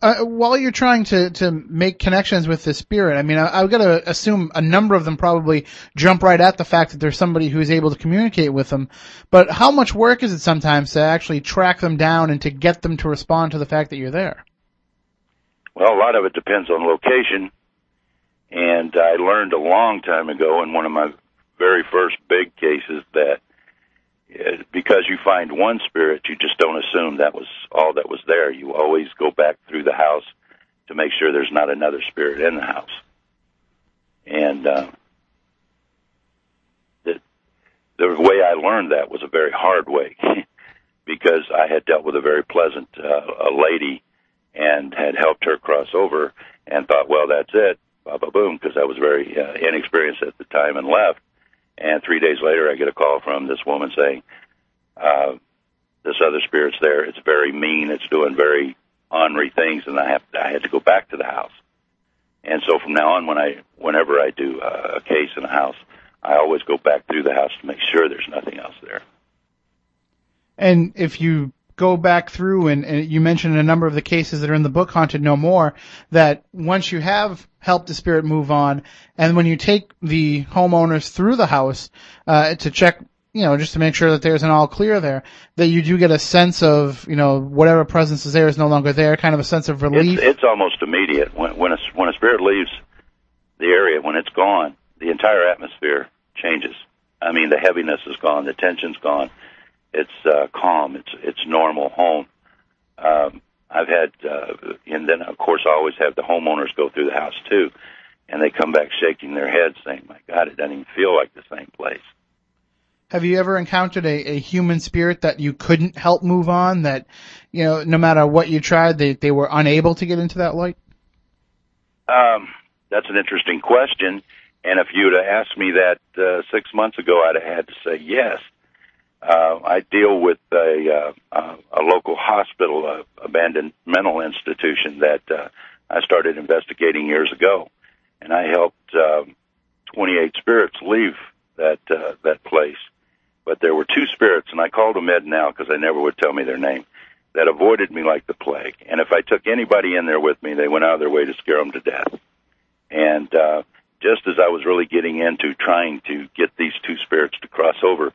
uh, while you're trying to, to make connections with the spirit, I mean, I, I've got to assume a number of them probably jump right at the fact that there's somebody who's able to communicate with them. But how much work is it sometimes to actually track them down and to get them to respond to the fact that you're there? Well, a lot of it depends on location. And I learned a long time ago in one of my very first big cases that because you find one spirit, you just don't assume that was all that was there. You always go back through the house to make sure there's not another spirit in the house. And uh, the the way I learned that was a very hard way (laughs) because I had dealt with a very pleasant uh, a lady and had helped her cross over and thought, well, that's it, ba ba boom, because I was very uh, inexperienced at the time and left. And three days later, I get a call from this woman saying, uh, "This other spirit's there. It's very mean. It's doing very ornery things, and I have I had to go back to the house." And so from now on, when I whenever I do uh, a case in a house, I always go back through the house to make sure there's nothing else there. And if you go back through and, and you mentioned a number of the cases that are in the book Haunted No More, that once you have helped the spirit move on, and when you take the homeowners through the house uh, to check, you know, just to make sure that there's an all clear there, that you do get a sense of, you know, whatever presence is there is no longer there, kind of a sense of relief. It's, it's almost immediate when when a when a spirit leaves the area when it's gone, the entire atmosphere changes. I mean, the heaviness is gone, the tension's gone. It's uh, calm. It's it's normal home. Um, I've had, uh, and then of course I always have the homeowners go through the house too, and they come back shaking their heads, saying, "My God, it doesn't even feel like the same place." Have you ever encountered a, a human spirit that you couldn't help move on? That you know, no matter what you tried, they they were unable to get into that light. Um, that's an interesting question. And if you'd have asked me that uh, six months ago, I'd have had to say yes. Uh, I deal with a, uh, a local hospital, uh, abandoned mental institution that uh, I started investigating years ago, and I helped um, 28 spirits leave that uh, that place. But there were two spirits, and I called them Ed now because they never would tell me their name. That avoided me like the plague, and if I took anybody in there with me, they went out of their way to scare them to death. And uh, just as I was really getting into trying to get these two spirits to cross over,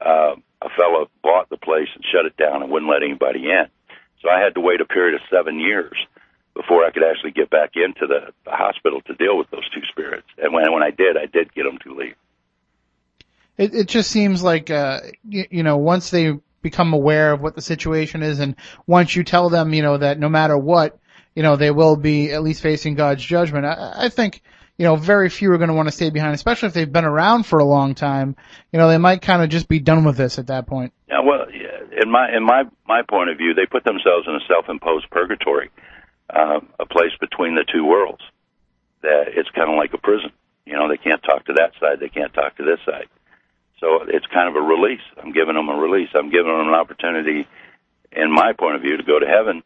uh, a fellow bought the place and shut it down and wouldn't let anybody in. So I had to wait a period of seven years before I could actually get back into the, the hospital to deal with those two spirits. And when when I did, I did get them to leave. It it just seems like uh you, you know once they become aware of what the situation is, and once you tell them you know that no matter what you know they will be at least facing God's judgment. I, I think you know very few are going to want to stay behind, especially if they've been around for a long time. You know they might kind of just be done with this at that point. Yeah, well, in my in my my point of view, they put themselves in a self-imposed purgatory, uh, a place between the two worlds. That it's kind of like a prison. You know, they can't talk to that side, they can't talk to this side. So it's kind of a release. I'm giving them a release. I'm giving them an opportunity, in my point of view, to go to heaven.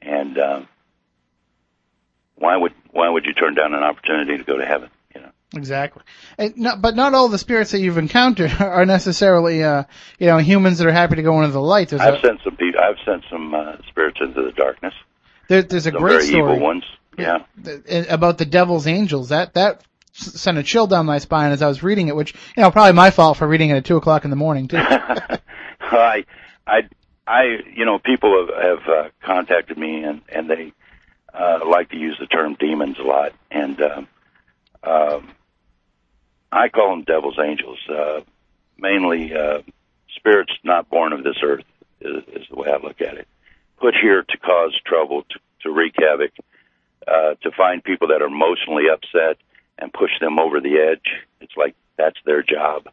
And um, why would why would you turn down an opportunity to go to heaven? You know. Exactly. And not, but not all the spirits that you've encountered (laughs) are necessarily, uh, you know, humans that are happy to go into the light. There's I've a, sent some people. I've sent some uh, spirits into the darkness. there, there's a Some great very story evil ones. Yeah. about the devil's angels. That that sent a chill down my spine as I was reading it, which you know probably my fault for reading it at two o'clock in the morning too. (laughs) I, I, I, you know, people have, have uh, contacted me and and they uh, like to use the term demons a lot, and um, um, I call them devil's angels. Uh, mainly uh, spirits not born of this earth is, is the way I look at it. Put here to cause trouble, to, to wreak havoc, uh, to find people that are emotionally upset and push them over the edge. It's like that's their job.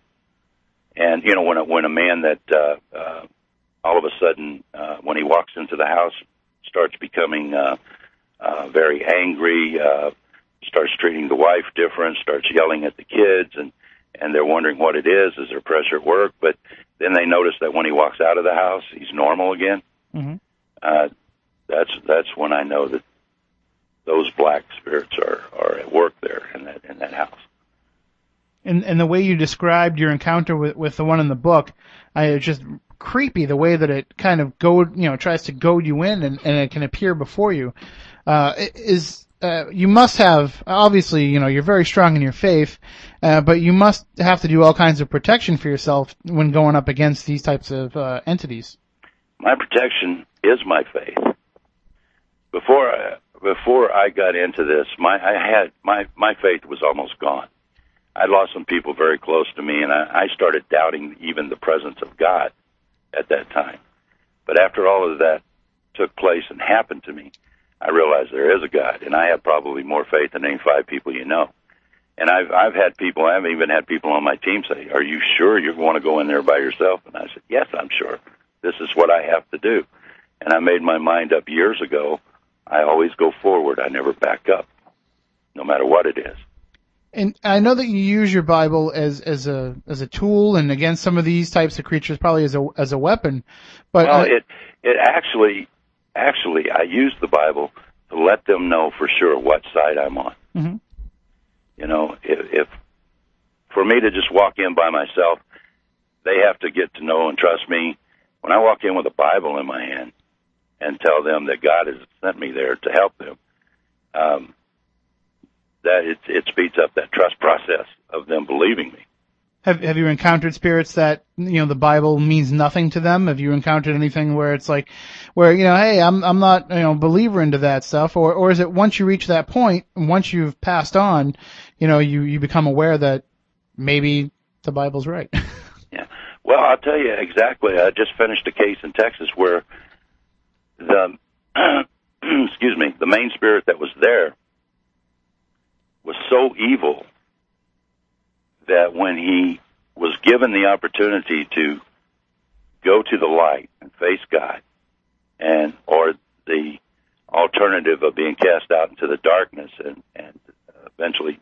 And you know, when a, when a man that uh, uh, all of a sudden, uh, when he walks into the house, starts becoming uh, uh, very angry, uh, starts treating the wife different, starts yelling at the kids, and and they're wondering what it is. Is there pressure at work? But then they notice that when he walks out of the house, he's normal again. Mhm. Uh, that's that's when I know that those black spirits are are at work there in that in that house. and and the way you described your encounter with with the one in the book, I it's just creepy the way that it kind of go you know tries to goad you in and and it can appear before you. Uh, is uh, you must have obviously you know you're very strong in your faith, uh, but you must have to do all kinds of protection for yourself when going up against these types of uh, entities. my protection is my faith. Before I, before I got into this, my I had my my faith was almost gone. I lost some people very close to me, and I, I started doubting even the presence of God at that time. But after all of that took place and happened to me, I realized there is a God, and I have probably more faith than any five people you know. And I've I've had people, I've even had people on my team say, "Are you sure you want to go in there by yourself?" And I said, "Yes, I'm sure. This is what I have to do." And I made my mind up years ago. I always go forward. I never back up, no matter what it is. And I know that you use your Bible as as a as a tool and against some of these types of creatures, probably as a as a weapon. But well, uh, it it actually actually I use the Bible to let them know for sure what side I'm on. Mhm. You know, if, if for me to just walk in by myself, they have to get to know and trust me. When I walk in with a Bible in my hand and tell them that God has sent me there to help them, um, that it, it speeds up that trust process of them believing me. Have Have you encountered spirits that you know the Bible means nothing to them? Have you encountered anything where it's like, where you know, hey, I'm I'm not you know believer into that stuff, or or is it once you reach that point, once you've passed on, you know, you you become aware that maybe the Bible's right. (laughs) Yeah. Well, I'll tell you exactly. I just finished a case in Texas where the (clears throat) excuse me, the main spirit that was there was so evil that when he was given the opportunity to go to the light and face God and or the alternative of being cast out into the darkness and and eventually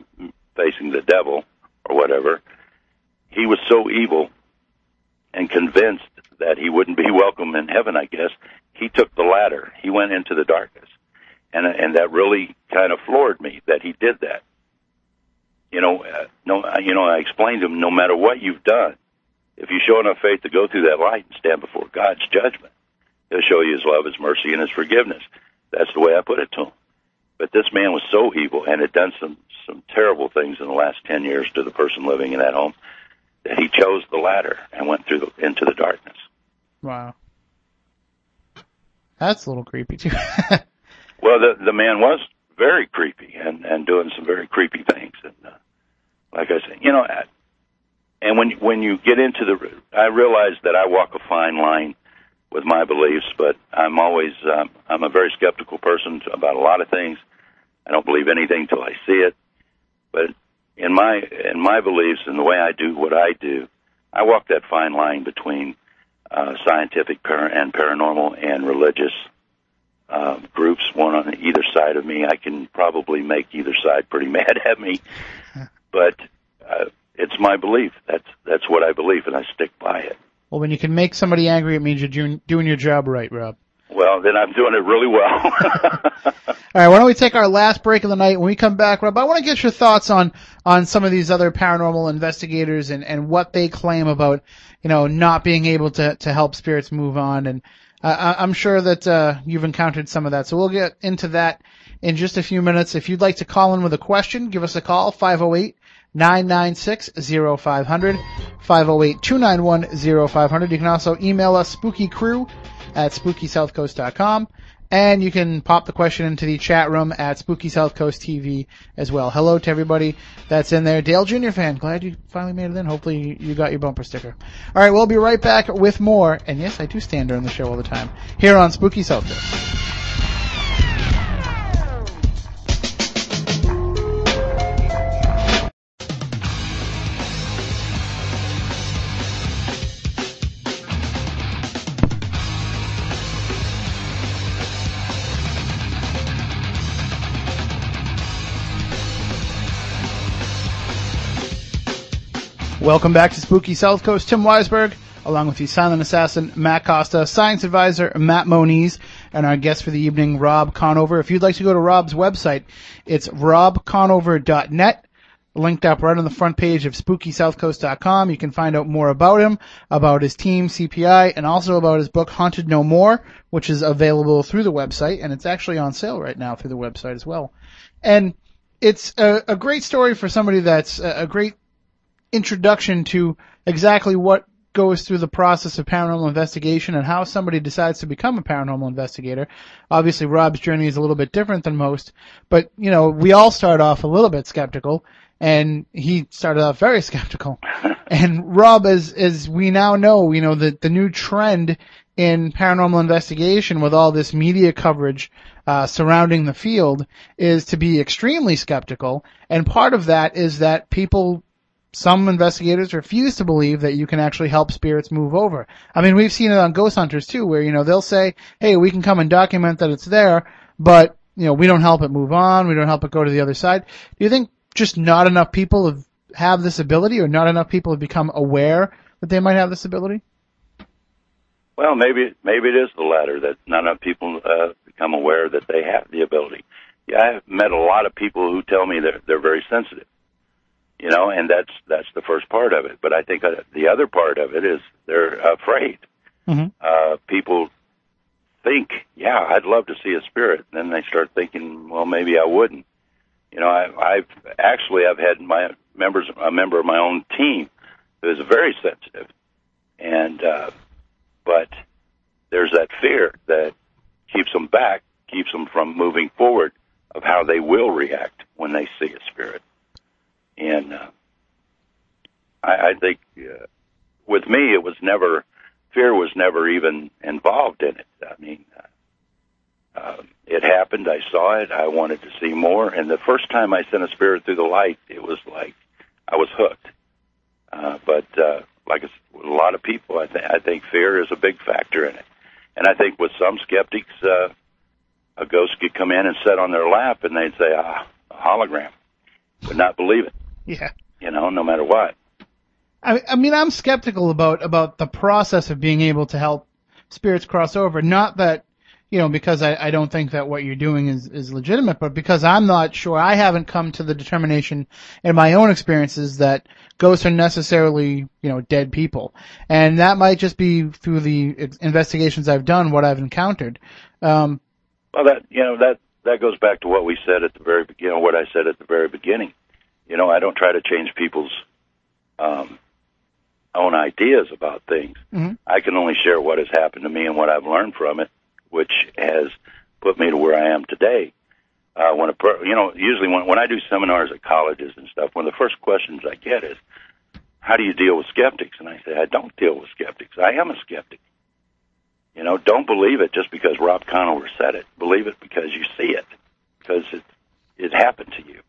facing the devil or whatever he was so evil and convinced that he wouldn't be welcome in heaven, I guess, he took the latter. He went into the darkness. And and that really kind of floored me that he did that. You know, uh, no you know, I explained to him no matter what you've done, if you show enough faith to go through that light and stand before God's judgment, he'll show you his love, his mercy and his forgiveness. That's the way I put it to him. But this man was so evil and had done some some terrible things in the last 10 years to the person living in that home that he chose the latter and went through the, into the darkness. wow. That's a little creepy too. (laughs) Well, the the man was very creepy and and doing some very creepy things. And uh, like I said, you know, uh, and when when you get into the, I realize that I walk a fine line with my beliefs, but I'm always um, I'm a very skeptical person about a lot of things. I don't believe anything till I see it. But in my in my beliefs and the way I do what I do, I walk that fine line between uh, scientific par- and paranormal and religious uh, groups, one on either side of me. I can probably make either side pretty (laughs) mad at me, but uh, it's my belief. That's that's what I believe, and I stick by it. well, when you can make somebody angry, it means you're doing, doing your job right, Rob. Well, then I'm doing it really well. (laughs) All right, why don't we take our last break of the night? When we come back, Rob, I want to get your thoughts on on some of these other paranormal investigators and and what they claim about, you know, not being able to to help spirits move on. And uh, I'm sure that uh, you've encountered some of that. So we'll get into that in just a few minutes. If you'd like to call in with a question, give us a call 508 996 0500 508 291 0500. You can also email us spookycrew at spookysouthcoast.com. And you can pop the question into the chat room at Spooky South Coast TV as well. Hello to everybody that's in there. Dale Jr. fan, glad you finally made it in. Hopefully you got your bumper sticker. All right, we'll be right back with more. And yes, I do stand during the show all the time here on Spooky South Coast. Welcome back to Spooky South Coast. Tim Weisberg, along with the silent assassin Matt Costa, science advisor Matt Moniz, and our guest for the evening, Rob Conover. If you'd like to go to Rob's website, it's robconover.net. Linked up right on the front page of SpookySouthCoast.com. You can find out more about him, about his team, CPI, and also about his book, Haunted No More, which is available through the website, and it's actually on sale right now through the website as well. And it's a, a great story for somebody that's a, a great introduction to exactly what goes through the process of paranormal investigation and how somebody decides to become a paranormal investigator. Obviously, Rob's journey is a little bit different than most, but you know, we all start off a little bit skeptical, and he started off very (laughs) skeptical. and Rob, as as we now know, you know, the the new trend in paranormal investigation with all this media coverage uh, surrounding the field is to be extremely skeptical, and part of that is that people some investigators refuse to believe that you can actually help spirits move over. I mean, we've seen it on Ghost Hunters too, where, you know, they'll say, hey, we can come and document that it's there, but, you know, we don't help it move on, we don't help it go to the other side. Do you think just not enough people have, have this ability or not enough people have become aware that they might have this ability? Well, maybe maybe it is the latter that not enough people uh, become aware that they have the ability. Yeah, I've met a lot of people who tell me they're they're very sensitive, you know, and that's that's the first part of it. But I think uh, the other part of it is they're afraid. Mm-hmm. Uh, people think, yeah, I'd love to see a spirit. And then they start thinking, well, maybe I wouldn't. You know, I, I've actually I've had my members a member of my own team who is very sensitive, and uh, but there's that fear that keeps them back, keeps them from moving forward of how they will react when they see a spirit. And uh, I, I think uh, with me, it was never fear was never even involved in it. I mean, uh, uh, it happened. I saw it. I wanted to see more. And the first time I sent a spirit through the light, it was like I was hooked. Uh, but uh, like a lot of people, I, th- I think fear is a big factor in it. And I think with some skeptics, uh, a ghost could come in and sit on their lap, and they'd say, "Ah, a hologram," would not believe it. Yeah. You know, no matter what. I, I mean, I'm skeptical about about the process of being able to help spirits cross over. Not that you know, because I, I don't think that what you're doing is is legitimate, but because I'm not sure. I haven't come to the determination in my own experiences that ghosts are necessarily you know dead people, and that might just be through the investigations I've done, what I've encountered. Um, Well, that you know that that goes back to what we said at the very you know what I said at the very beginning. You know, I don't try to change people's um, own ideas about things. Mhm. I can only share what has happened to me and what I've learned from it which has put me to where I am today. Uh, when a per, you know, usually when when I do seminars at colleges and stuff, one of the first questions I get is, "How do you deal with skeptics?" And I say, "I don't deal with skeptics. I am a skeptic. You know, don't believe it just because Rob Conover said it. Believe it because you see it, because it it happened to you."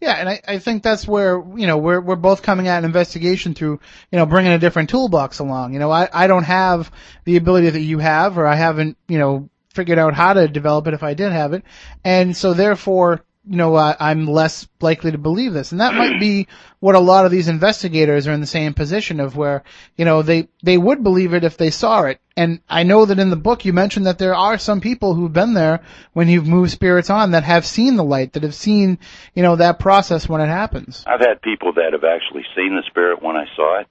Yeah, and I, I think that's where, you know, we're, we're both coming at an investigation through, you know, bringing a different toolbox along. You know, I, I don't have the ability that you have, or I haven't, you know, figured out how to develop it if I did have it. And so therefore, you know, I, I'm less likely to believe this. And that might be what a lot of these investigators are in the same position of where, you know, they, they would believe it if they saw it. And I know that in the book you mentioned that there are some people who've been there when you've moved spirits on that have seen the light, that have seen, you know, that process when it happens. I've had people that have actually seen the spirit when I saw it.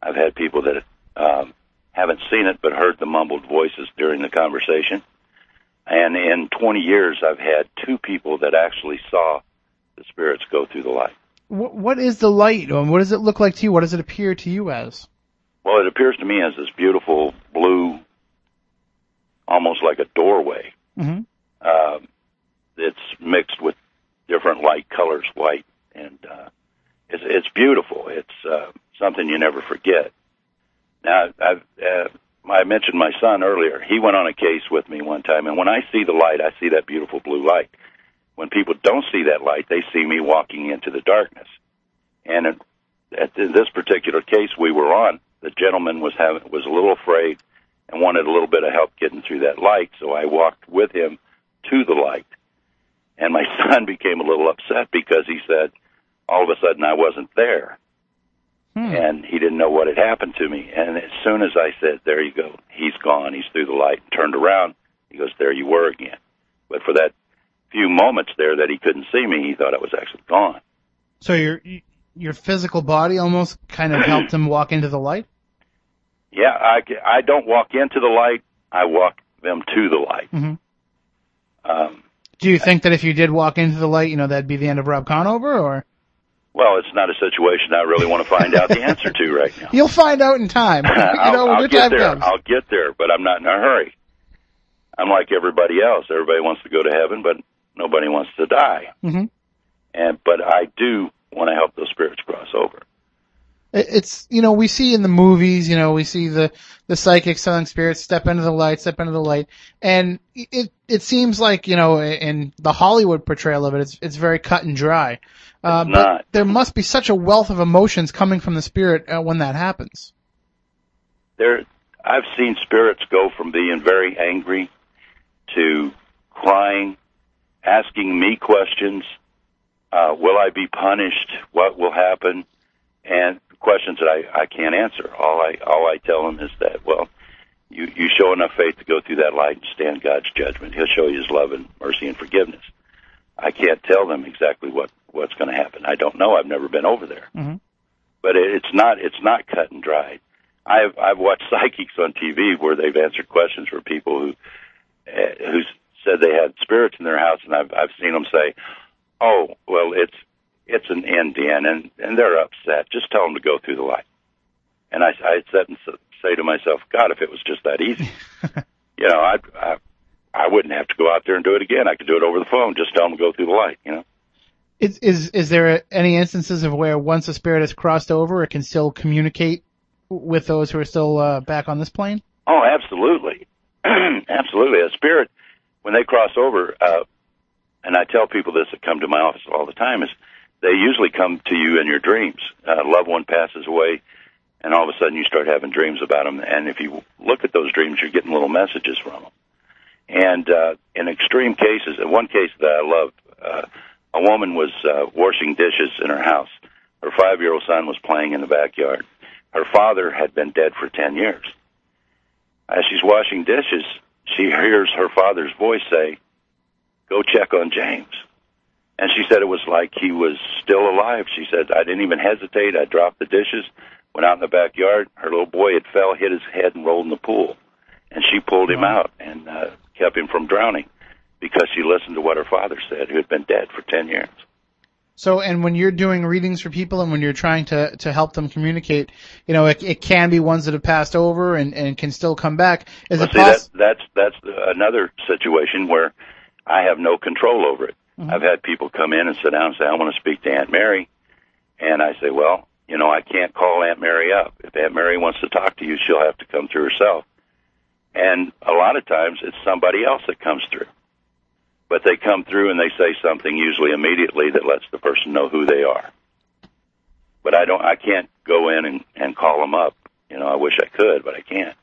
I've had people that um, haven't seen it but heard the mumbled voices during the conversation. And in 20 years, I've had two people that actually saw the spirits go through the light. What, what is the light? and What does it look like to you? What does it appear to you as? Well, it appears to me as this beautiful blue, almost like a doorway. Mm-hmm. Um, it's mixed with different light colors, white, and uh, it's it's beautiful. It's uh, something you never forget. Now, I've uh, I mentioned my son earlier. He went on a case with me one time, and when I see the light, I see that beautiful blue light. When people don't see that light, they see me walking into the darkness. And at, at this particular case we were on, the gentleman was having was a little afraid and wanted a little bit of help getting through that light. So I walked with him to the light, and my (laughs) son became a little upset because he said all of a sudden I wasn't there Hmm. and he didn't know what had happened to me. And as soon as I said, "There you go," he's gone. He's through the light. Turned around. He goes, "There you were again." But for that few moments there that he couldn't see me, he thought I was actually gone. So your your physical body almost kind of (clears throat) helped him walk into the light. Yeah, I I don't walk into the light. I walk them to the light. Mm-hmm. Um, Do you think that if you did walk into the light, you know, that'd be the end of Rob Conover, or well, it's not a situation I really want to find out the answer to right now. (laughs) you'll find out in time? (laughs) you I'll, when I'll get time there. comes. I'll get there, but I'm not in a hurry. I'm like everybody else. Everybody wants to go to heaven, but nobody wants to die. Mhm. And but I do want to help those spirits cross over. It- It's you know we see in the movies you know we see the the psychic selling spirits step into the light step into the light and it it seems like you know in the Hollywood portrayal of it it's it's very cut and dry. Uh, but not. there must be such a wealth of emotions coming from the spirit uh, when that happens. There, I've seen spirits go from being very angry to crying, asking me questions. Uh, will I be punished? What will happen? And questions that I, I can't answer. All I all I tell them is that well, you you show enough faith to go through that light and stand God's judgment. He'll show you His love and mercy and forgiveness. I can't tell them exactly what what's going to happen. I don't know. I've never been over there. Mhm. But it, it's not it's not cut and dried. I've I've watched (laughs) psychics on TV where they've answered questions for people who uh, who said they had spirits in their house, and I've I've seen them say, "Oh, well, it's it's an Indian," and and they're upset. Just tell them to go through the light. And I I sit and say to myself, God, if it was just that easy, (laughs) you know, I I I wouldn't have to go out there and do it again. I could do it over the phone. Just tell them to go through the light. You know. Is is is there any instances of where once a spirit has crossed over, it can still communicate with those who are still uh, back on this plane? Oh, absolutely, (clears throat) absolutely. A spirit, when they cross over, uh, and I tell people this that come to my office all the time, is they usually come to you in your dreams. A loved one passes away, and all of a sudden you start having dreams about them. And if you look at those dreams, you're getting little messages from them. And uh, in extreme cases, in one case that I love, uh, a woman was uh, washing dishes in her house. Her five-year-old son was playing in the backyard. Her father had been dead for ten years. As she's washing dishes, she hears her father's voice say, "Go check on James." And she said it was like he was still alive. She said, "I didn't even hesitate. I dropped the dishes, went out in the backyard. Her little boy had fell, hit his head, and rolled in the pool. And she pulled him out and uh, kept him from drowning because she listened to what her father said, who had been dead for ten years. So, and when you're doing readings for people and when you're trying to, to help them communicate, you know, it, it can be ones that have passed over and, and can still come back. Is Well, it see, possible? that, that's that's another situation where I have no control over it. Mm-hmm. I've had people come in and sit down and say, "I want to speak to Aunt Mary," and I say, "Well, you know, I can't call Aunt Mary up. If Aunt Mary wants to talk to you, she'll have to come through herself." And a lot of times, it's somebody else that comes through. But they come through and they say something usually immediately that lets the person know who they are. But I don't. I can't go in and, and call them up. You know, I wish I could, but I can't.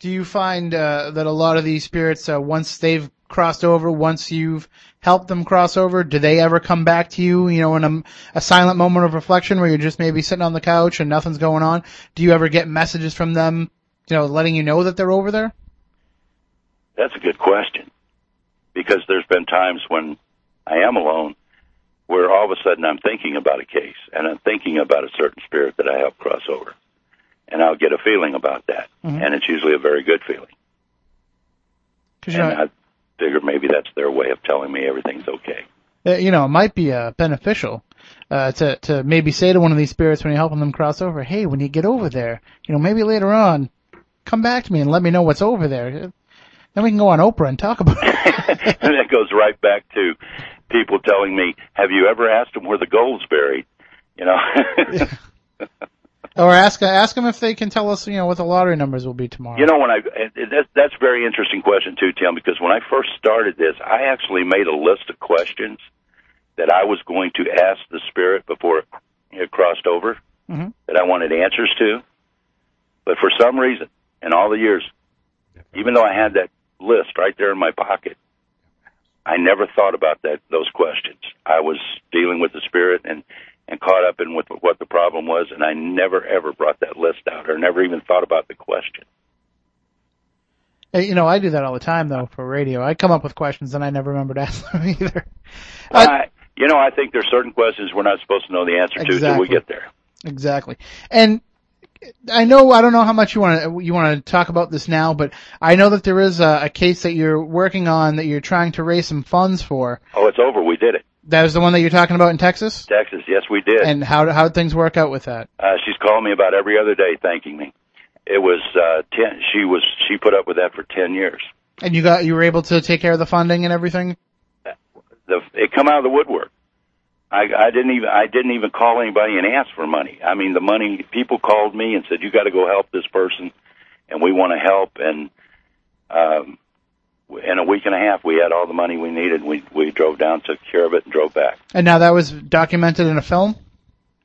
Do you find uh, that a lot of these spirits, uh, once they've crossed over, once you've helped them cross over, do they ever come back to you? You know, in a, a silent moment of reflection where you're just maybe sitting on the couch and nothing's going on. Do you ever get messages from them, you know, letting you know that they're over there? That's a good question. Because there's been times when I am alone where all of a sudden I'm thinking about a case and I'm thinking about a certain spirit that I helped cross over. And I'll get a feeling about that. Mhm. And it's usually a very good feeling. And know, I figure maybe that's their way of telling me everything's okay. uh, you know, it might be uh, beneficial uh, to to maybe say to one of these spirits when you're helping them cross over, "Hey, when you get over there, you know, maybe later on, come back to me and let me know what's over there. Then we can go on Oprah and talk about it." (laughs) and it goes right back to people telling me, "Have you ever asked them where the gold's buried?" You know. (laughs) or ask ask them if they can tell us, you know, what the lottery numbers will be tomorrow. You know, when I and that, that's a very interesting question too, Tim, because when I first started this, I actually made a list of questions that I was going to ask the spirit before it, it crossed over Mhm. that I wanted answers to. But for some reason, in all the years, even though I had that list right there in my pocket, I never thought about that those questions. I was dealing with the spirit and and caught up in with what the problem was, and I never ever brought that list out or never even thought about the question. You know, I do that all the time though for radio. I come up with questions and I never remember to (laughs) ask them either. I, you know, I think there's certain questions we're not supposed to know the answer to until we get there. Exactly. And I know, I don't know how much you want to, you want to talk about this now, but I know that there is a, a case that you're working on that you're trying to raise some funds for. Oh, it's over. We did it. That was the one that you're talking about in Texas? Texas, yes, we did. And how, how did things work out with that? uh, she's calling me about every other day, thanking me. It was uh, ten. She was she put up with that for ten years. And you got, you were able to take care of the funding and everything? The it come out of the woodwork. I, I didn't even I didn't even call anybody and ask for money. I mean, the money people called me and said you got to go help this person, and we want to help. And um, in a week and a half, we had all the money we needed. We we drove down, took care of it, and drove back. And now that was documented in a film?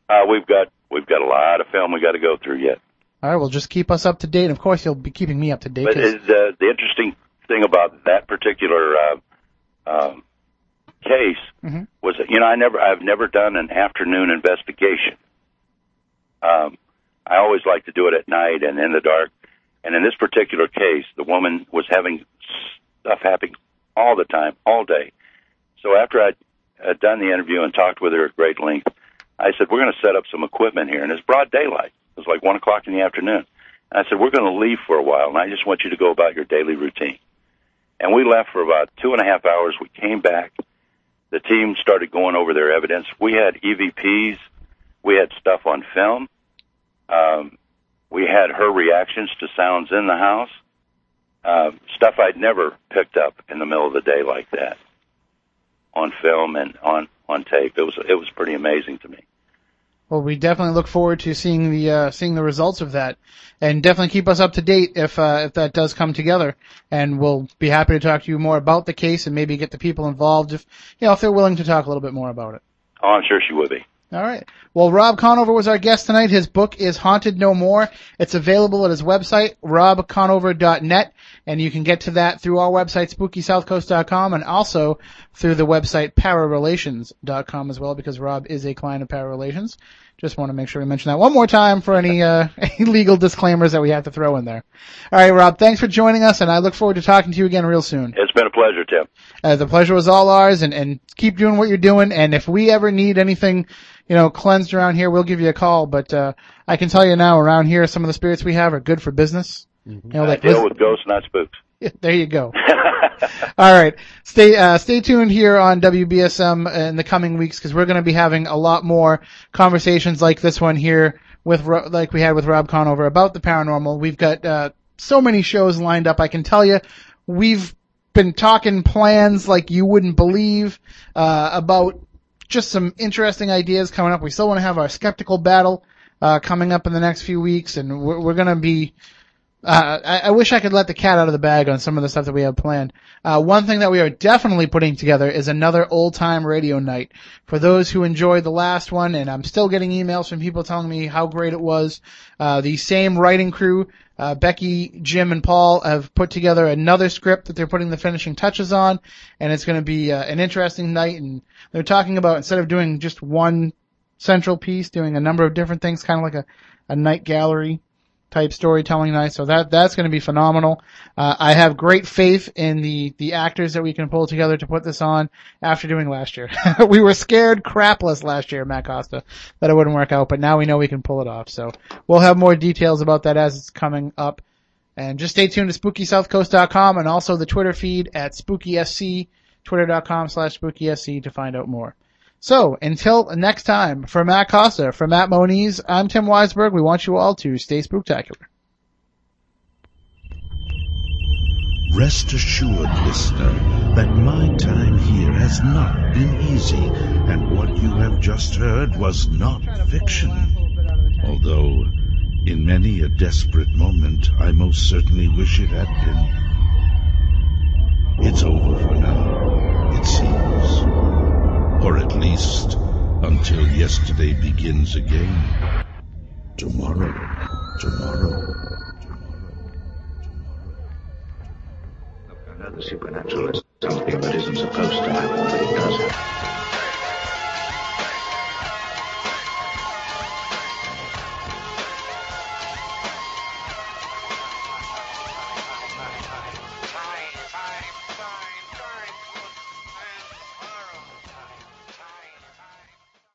Uh, we've got we've got a lot of film we got to go through yet. Alright, well just keep us up to date. And of course you'll be keeping me up to date. But uh, the interesting thing about that particular uh, um, case Mhm. was that you know I never I've never done an afternoon investigation. Um, I always like to do it at night and in the dark. And in this particular case, the woman was having stuff happening all the time, all day. So after I'd, had done the interview and talked with her at great length, I said, "We're going to set up some equipment here." And it's broad daylight. It was like one o'clock in the afternoon. And I said, "We're going to leave for a while, and I just want you to go about your daily routine." And we left for about two and a half hours. We came back. The team started going over their evidence. We had EVPs. We had stuff on film. Um, we had her reactions to sounds in the house. Uh, stuff I'd never picked up in the middle of the day like that on film and on on tape. It was it was pretty amazing to me. Well, we definitely look forward to seeing the uh, seeing the results of that, and definitely keep us up to date if uh, if that does come together. And we'll be happy to talk to you more about the case and maybe get the people involved if you know if they're willing to talk a little bit more about it. Oh, I'm sure she would be. All right. Well, Rob Conover was our guest tonight. His book is Haunted No More. It's available at his website, robconover.net, and you can get to that through our website, spookysouthcoast.com, and also through the website, pararelations.com as well, because Rob is a client of Pararelations. Just want to make sure we mention that one more time for any, uh, (laughs) any legal disclaimers that we have to throw in there. All right, Rob, thanks for joining us, and I look forward to talking to you again real soon. It's been a pleasure, Tim. Uh, the pleasure was all ours and, and keep doing what you're doing. And if we ever need anything, you know, cleansed around here, we'll give you a call. But, uh, I can tell you now around here, some of the spirits we have are good for business. You know, I like, deal with ghosts, not spooks. (laughs) there you go. (laughs) (laughs) All right, stay uh, stay tuned here on WBSM in the coming weeks because we're going to be having a lot more conversations like this one here with like we had with Rob Conover about the paranormal. We've got uh, so many shows lined up. I can tell you, we've been talking plans like you wouldn't believe uh, about just some interesting ideas coming up. We still want to have our skeptical battle uh, coming up in the next few weeks, and we're, we're going to be. Uh, I, I wish I could let the cat out of the bag on some of the stuff that we have planned. Uh, one thing that we are definitely putting together is another old time radio night. For those who enjoyed the last one, and I'm still getting emails from people telling me how great it was, uh, the same writing crew, uh, Becky, Jim, and Paul have put together another script that they're putting the finishing touches on, and it's going to be uh, an interesting night. And they're talking about instead of doing just one central piece, doing a number of different things, kind of like a, a night gallery type storytelling night. So that that's going to be phenomenal. Uh, I have great faith in the the actors that we can pull together to put this on after doing last year. (laughs) we were scared crapless last year, Matt Costa, that it wouldn't work out, but now we know we can pull it off. So we'll have more details about that as it's coming up. And just stay tuned to SpookySouthCoast.com and also the Twitter feed at SpookySC, twitter.com slash SpookySC to find out more. So, until next time, for Matt Costa, for Matt Moniz, I'm Tim Weisberg. We want you all to stay spooktacular. Rest assured, listener, that my time here has not been easy, and what you have just heard was not fiction. Although, in many a desperate moment, I most certainly wish it had been. It's over for now, it seems. Or at least, until yesterday begins again. Tomorrow, tomorrow. Tomorrow. I know the supernatural is something that isn't supposed to happen, but it does.